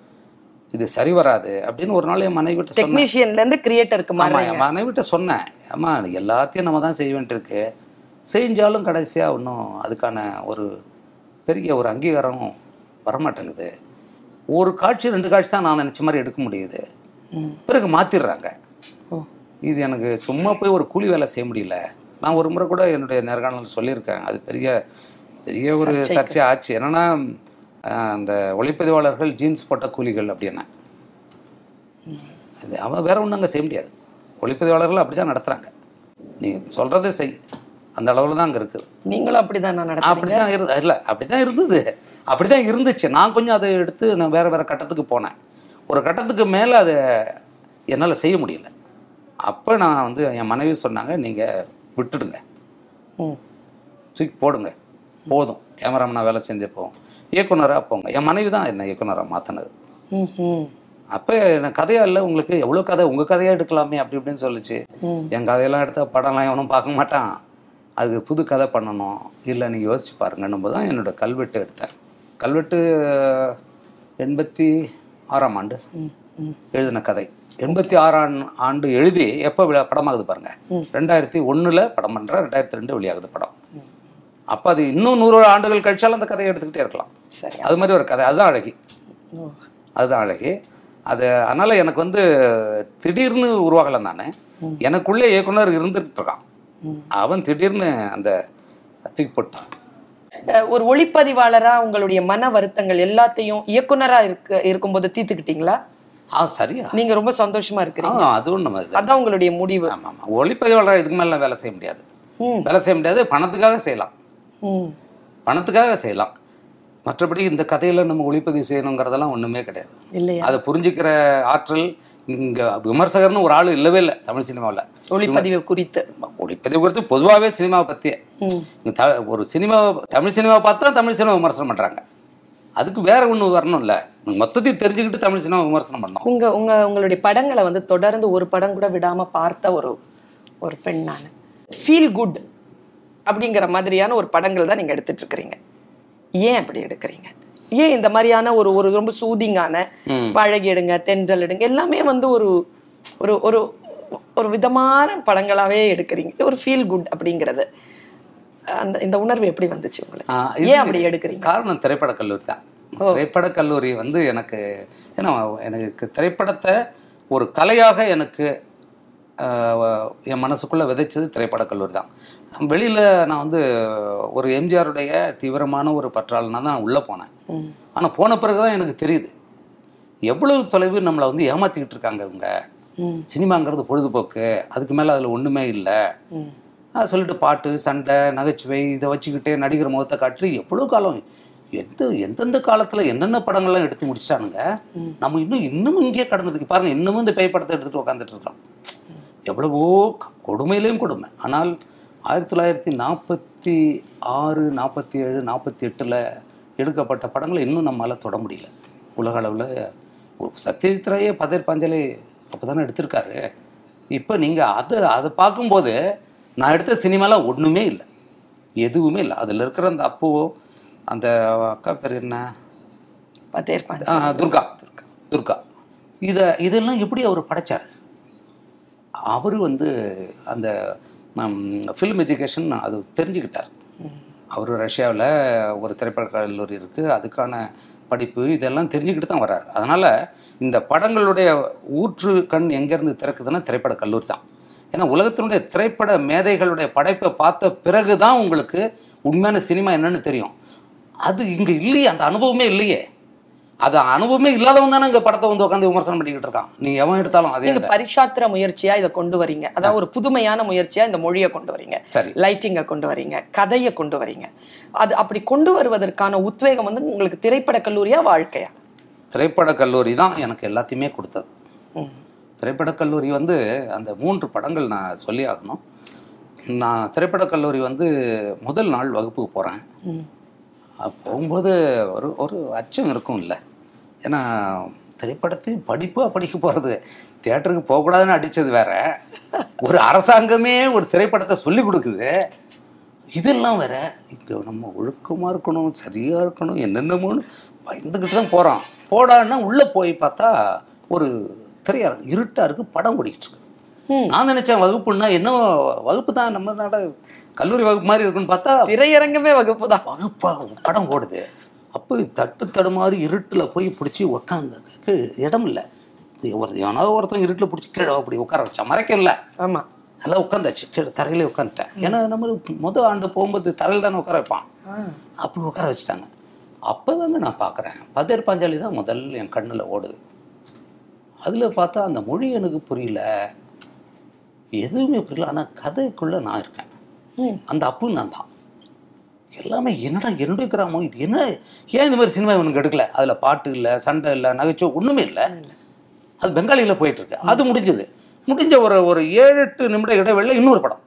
இது சரி வராது அப்படின்னு ஒரு நாள் என் மனைவிட்ட சொன்னேன். டெக்னீஷியன்ல இருந்து கிரியேட்டருக்கு ஆமாம் என் மனைவிட்ட சொன்னேன். அம்மா எல்லாத்தையும் நம்ம தான் செய்ய வேண்டியிருக்கு செஞ்சாலும் கடைசியாக ஒன்றும் அதுக்கான ஒரு பெரிய ஒரு அங்கீகாரம் வரமாட்டேங்குது. ஒரு காட்சி ரெண்டு காட்சி தான் நான் நினச்ச மாதிரி எடுக்க முடியுது. பிறகு மாற்றிடுறாங்க. இது எனக்கு சும்மா போய் ஒரு கூலி வேலை செய்ய முடியல. நான் ஒரு முறை கூட என்னுடைய நேர்காணல் சொல்லியிருக்கேன். அது பெரிய பெரிய ஒரு சர்ச்சை ஆச்சு என்னன்னா அந்த ஒளிப்பதிவாளர்கள் ஜீன்ஸ் போட்ட கூலிகள் அப்படின்னா அது அவன் வேற ஒன்றும் அங்கே செய்ய முடியாது. ஒளிப்பதிவாளர்கள் அப்படி தான் நடத்துகிறாங்க நீ சொல்கிறதே செய். அந்த அளவில் தான் அங்கே இருக்குது. நீங்களும் அப்படிதான் நான் நடத்துறீங்க? அப்படி தான் இரு இல்லை அப்படி தான் இருந்தது. அப்படி தான் இருந்துச்சு. நான் கொஞ்சம் அதை எடுத்து நான் வேறு வேறு கட்டத்துக்கு போனேன். ஒரு கட்டத்துக்கு மேலே அதை என்னால் செய்ய முடியல. அப்போ நான் வந்து என் மனைவி சொன்னாங்க நீங்கள் விட்டுடுங்க. தூக்கி போடுங்க. போதும். கேமராமேனாக வேலை செஞ்சப்போ. இயக்குனராக போங்க. என் மனைவி தான் என்ன இயக்குனராக மாற்றினது அப்போ எனக்கு கதையா இல்லை உங்களுக்கு எவ்வளோ கதை உங்கள் கதையாக எடுக்கலாமே அப்படி இப்படின்னு சொல்லுச்சு. என் கதையெல்லாம் எடுத்தா படம்லாம் எவனும் பார்க்க மாட்டான். அதுக்கு புது கதை பண்ணணும். இல்லை நீங்கள் யோசிச்சு பாருங்கன்னும் போது தான் என்னோட கல்வெட்டு எடுத்தேன். கல்வெட்டு எண்பத்தி ஆறாம் ஆண்டு. எழுதின கதை. எண்பத்தி ஆறாம் ஆண்டு எழுதி எப்போ விழா- படமாகுது பாருங்க. ரெண்டாயிரத்தி ஒண்ணுல படம் பண்ணுறேன் ரெண்டாயிரத்தி ரெண்டு வெளியாகுது படம். அப்போ அது இன்னும் நூறு ஆண்டுகள் கழிச்சாலும் அந்த கதையை எடுத்துக்கிட்டே இருக்கலாம். சரி. அது மாதிரி ஒரு கதை. அதுதான் அழகி. அதுதான் அழகு. அது அதனால எனக்கு வந்து திடீர்னு உருவாகலை நான். எனக்குள்ளே இயக்குனர் இருந்துட்டு இருக்கான் அவன் திடீர்னு அந்த தூக்கி போட்டான். ஒரு ஒளிப்பதிவாளரா உங்களுடைய மன வருத்தங்கள் எல்லாத்தையும் இயக்குனரா இருக்க இருக்கும்போது தீர்த்துக்கிட்டீங்களா? ஆ சரியா. நீங்க ரொம்ப சந்தோஷமா இருக்கிறீங்க. அதுவும் நம்ம அதான் உங்களுடைய முடிவு. ஆமாம் ஆமாம். ஒளிப்பதிவாளர் இதுக்கு மேலே வேலை செய்ய முடியாது. வேலை செய்ய முடியாது பணத்துக்காக செய்யலாம். பணத்துக்காக செய்யலாம். மற்றபடி இந்த கதையில் நம்ம ஒளிப்பதிவு செய்யணுங்கிறதெல்லாம் ஒன்றுமே கிடையாது. இல்லையா? அதை புரிஞ்சுக்கிற ஆற்றல் இங்கே விமர்சகர்னு ஒரு ஆள் இல்லவே இல்லை தமிழ் சினிமாவில். ஒளிப்பதிவு குறித்து. ஒளிப்பதிவு குறித்து பொதுவாகவே சினிமாவை பற்றியே த ஒரு சினிமா தமிழ் சினிமாவை பார்த்தா தமிழ் சினிமா விமர்சனம் பண்ணுறாங்க அதுக்கு வேற ஒன்று வரணும்ல மொத்தத்தையும் தெரிஞ்சுக்கிட்டு தமிழ் சினிமா விமர்சனம் பண்ணோம். உங்க உங்க உங்களுடைய படங்களை வந்து தொடர்ந்து ஒரு படம் கூட விடாம பார்த்த ஒரு ஒரு பெண் நான். ஃபீல் குட் அப்படிங்கிற மாதிரியான ஒரு படங்கள் தான் நீங்க எடுத்துட்டு இருக்கிறீங்க ஏன் அப்படி எடுக்கிறீங்க? ஏன் இந்த மாதிரியான ஒரு ஒரு ரொம்ப சூதிங்கான ம். பழகி எடுங்க தென்றல் எடுங்க எல்லாமே வந்து ஒரு ஒரு ஒரு ஒரு விதமான படங்களாவே எடுக்கிறீங்க. ஒரு ஃபீல் குட் அப்படிங்கிறது. அந்த இந்த உணர்வு எப்படி வந்துச்சு உங்களுக்கு? ஏன் அப்படி எடுக்கிறீங்க? காரணம் திரைப்படக் கல்லூரி தான். திரைப்படக் கல்லூரி வந்து எனக்கு ஏன்னா எனக்கு திரைப்படத்தை ஒரு கலையாக எனக்கு என் மனசுக்குள்ளே விதைச்சது திரைப்படக் கல்லூரி தான் வெளியில் நான் வந்து ஒரு எம்ஜிஆருடைய தீவிரமான ஒரு பற்றாளனா தான் உள்ளே போனேன். ஆனால் போன பிறகு தான் எனக்கு தெரியுது. எவ்வளவு தொலைவு நம்மளை வந்து ஏமாத்திக்கிட்டு இருக்காங்க இவங்க. சினிமாங்கிறது பொழுதுபோக்கு. அதுக்கு மேலே அதில் ஒன்றுமே இல்லை. சொல்லிட்டு பாட்டு சண்டை நகைச்சுவை இதை வச்சுக்கிட்டே நடிகர் முகத்தை காட்டி எவ்வளோ காலம் எந்த எந்தெந்த காலத்தில் என்னென்ன படங்கள்லாம் எடுத்து முடிச்சானுங்க. நம்ம இன்னும் இன்னமும் இங்கேயே கடந்துருக்கு பாருங்க இன்னமும் இந்த பேய் படத்தை எடுத்துகிட்டு உட்காந்துட்டு இருக்கோம் எவ்வளவோ கொடுமையிலையும் கொடுமை. ஆனால் ஆயிரத்தி தொள்ளாயிரத்தி நாற்பத்தி ஆறு நாற்பத்தி ஏழு நாற்பத்தி எட்டில் எடுக்கப்பட்ட படங்களை இன்னும் நம்மளால் தொட முடியல. உலக அளவில் சத்யஜித் ராயே பதர் பாஞ்சலி அப்போ தானே எடுத்திருக்காரு. இப்போ நீங்கள் அதை அதை பார்க்கும்போது நான் எடுத்த சினிமாவில் ஒன்றுமே இல்லை. எதுவுமே இல்லை. அதில் இருக்கிற அந்த அப்புவோ அந்த அக்கா பேர் என்ன? ஆ, துர்கா. துர்கா. இதை இதெல்லாம் எப்படி அவர் படைச்சார்? அவர் வந்து அந்த ஃபிலிம் எஜுகேஷன் அது தெரிஞ்சுக்கிட்டார். அவர் ரஷ்யாவில் ஒரு திரைப்பட கல்லூரி இருக்குது அதுக்கான படிப்பு இதெல்லாம் தெரிஞ்சுக்கிட்டு தான் வர்றார் அதனால் இந்த படங்களுடைய ஊற்று கண் எங்கேருந்து திறக்குதுன்னா திரைப்பட கல்லூரி தான். ஏன்னா உலகத்தினுடைய திரைப்பட மேதைகளுடைய படைப்பை பார்த்த பிறகு தான் உங்களுக்கு உண்மையான சினிமா என்னன்னு தெரியும். அது இங்கே இல்லையே அந்த அனுபவமே இல்லையே. அது அனுபவமே இல்லாதவன் தானே இங்க படத்தை வந்து உட்காந்து விமர்சனம் பண்ணிக்கிட்டு இருக்கான். நீ எவன் எடுத்தாலும் அதே நீங்க பரிசாத்திர முயற்சியா இதை கொண்டு வரீங்க. அதாவது ஒரு புதுமையான முயற்சியா இந்த மொழியை கொண்டு வரீங்க. சரி. லைட்டிங்கை கொண்டு வரீங்க. கதையை கொண்டு வரீங்க. அது அப்படி கொண்டு வருவதற்கான உத்வேகம் வந்து உங்களுக்கு திரைப்பட கல்லூரியா வாழ்க்கையா? திரைப்படக் கல்லூரி தான் எனக்கு எல்லாத்தையுமே கொடுத்தது. ம். திரைப்படக் கல்லூரி வந்து அந்த மூன்று படங்கள் நான் சொல்லி ஆகணும். நான் திரைப்படக் கல்லூரி வந்து முதல் நாள் வகுப்புக்கு போகிறேன். போகும்போது ஒரு ஒரு அச்சம் இருக்கும் இல்லை ஏன்னா திரைப்படத்தை படிப்பாக படிக்க போகிறது தேட்டருக்கு போகக்கூடாதுன்னு அடித்தது வேற. ஒரு அரசாங்கமே ஒரு திரைப்படத்தை சொல்லி கொடுக்குது. இதெல்லாம் வேற இப்போ நம்ம ஒழுக்கமாக இருக்கணும் சரியாக இருக்கணும் என்னென்னமோன்னு பயந்துக்கிட்டு தான் போகிறோம் போடான்னா உள்ளே போய் பார்த்தா ஒரு திரையாக திரையரங்கு இருட்டாக இருக்குது படம் ஓடிக்கிட்டு இருக்கு. நான் நினச்சேன் வகுப்புன்னா என்ன வகுப்பு தான் நம்ம நாட கல்லூரி வகுப்பு மாதிரி இருக்குன்னு பார்த்தா திரையரங்கமே வகுப்பு தான். வகுப்பா படம் ஓடுது அப்போ தட்டு தடுமாறி இருட்டில் போய் பிடிச்சி உக்காந்து இடம் இல்லை. ஒரு எவனாவது ஒருத்தன் இருட்டில் பிடிச்சி கீழே அப்படி உட்கார வச்சா மறைக்கல. ஆமா. நல்லா உட்காந்தாச்சு கீழே தரையிலே உட்காந்துட்டேன் ஏன்னா நம்ம முத ஆண்டு போகும்போது தரையில் தானே உட்கார வைப்பான். அப்படி உட்கார வச்சுட்டாங்க. அப்போதாங்க நான் பார்க்குறேன் பதேர் பாஞ்சாலி தான் முதல்ல என் கண்ணில் ஓடுது. அதில் பார்த்தா அந்த மொழி எனக்கு புரியல. எதுவுமே புரியல ஆனால் கதைக்குள்ளே நான் இருக்கேன். அந்த அப்பு நான் தான். எல்லாமே என்னடா என்னுடைய கிராமம்? இது என்ன? ஏன் இந்த மாதிரி சினிமா இவனுக்கு எடுக்கல? அதில் பாட்டு இல்லை சண்டை இல்லை நகைச்சுவை ஒன்றுமே இல்லை. அது பெங்காலியில் போயிட்டு இருக்கு. அது முடிஞ்சது. முடிஞ்ச ஒரு ஒரு ஏழு எட்டு நிமிட இடைவெளியில் இன்னொரு படம்.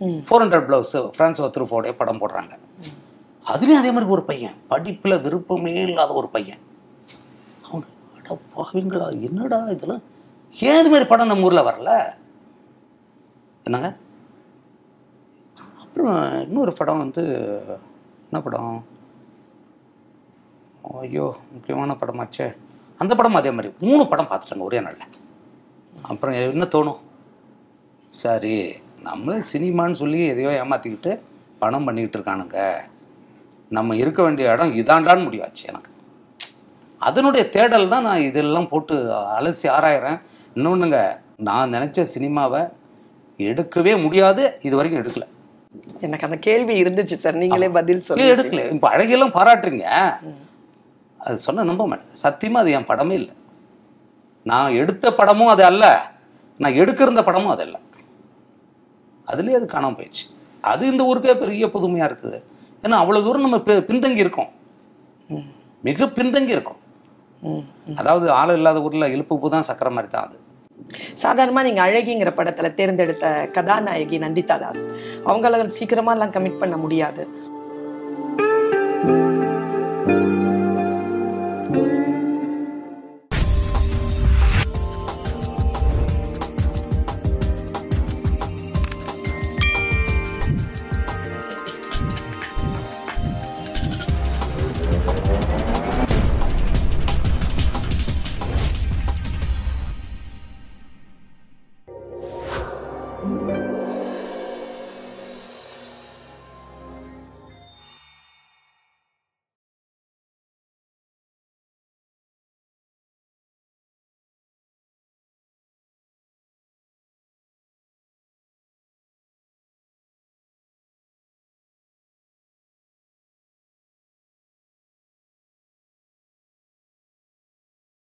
ஃபோர் ஹண்ட்ரட் ப்ளவுஸ் ஃப்ரான்ஸ் திருஃபோடைய படம் போடுறாங்க. அதுலேயும் அதே மாதிரி ஒரு பையன். படிப்பில் விருப்பமே இல்லாத ஒரு பையன். அவங்க அட பாவிங்களா என்னடா இதெல்லாம்? ஏன் இது மாதிரி படம் நம்ம ஊரில் வரல? என்னங்க? அப்புறம் இன்னொரு படம் வந்து என்ன படம்? ஐயோ முக்கியமான படமாச்சே. அந்த படம் அதே மாதிரி. மூணு படம் பார்த்துட்டாங்க ஒரே நாளில். அப்புறம் என்ன தோணும்? சரி நம்மளே சினிமான்னு சொல்லி எதையோ ஏமாற்றிக்கிட்டு பணம் பண்ணிக்கிட்டு இருக்கானுங்க. நம்ம இருக்க வேண்டிய இடம் இதாண்டான்னு முடிவாச்சு எனக்கு. அதனுடைய தேடல் தான் நான் இதெல்லாம் போட்டு அலசி ஆராயிறேன். இன்னொன்றுங்க நான் நினச்ச சினிமாவை எடுக்கவே முடியாது இது வரைக்கும் எடுக்கல. எனக்கு அந்த கேள்வி இருந்துச்சு சார். நீங்களே பதில் சொல்லுங்க. எடுக்கல? இப்போ அழகியெல்லாம் பாராட்டுறீங்க. அது சொன்ன நம்ப மாட்டேன். சத்தியமாக அது என் படமே இல்லை. நான் எடுத்த படமும் அது அல்ல. நான் எடுக்கிருந்த படமும் அது அல்ல. அதுலேயே அது காணாம போயிடுச்சு. அது இந்த ஊருக்கே பெரிய புதுமையாக இருக்குது. ஏன்னா அவ்வளோ தூரம் நம்ம பின்தங்கி இருக்கோம். மிக பின்தங்கி இருக்கோம். அதாவது ஆள் இல்லாத ஊரில் இழுப்பு பூ தான் சக்கரை மாதிரி தான் அது. சாதாரணமா நீங்க அழகிங்கிற படத்துல தேர்ந்தெடுத்த கதாநாயகி நந்திதா தாஸ் அவங்களால சீக்கிரமா எல்லாம் கமிட் பண்ண முடியாது.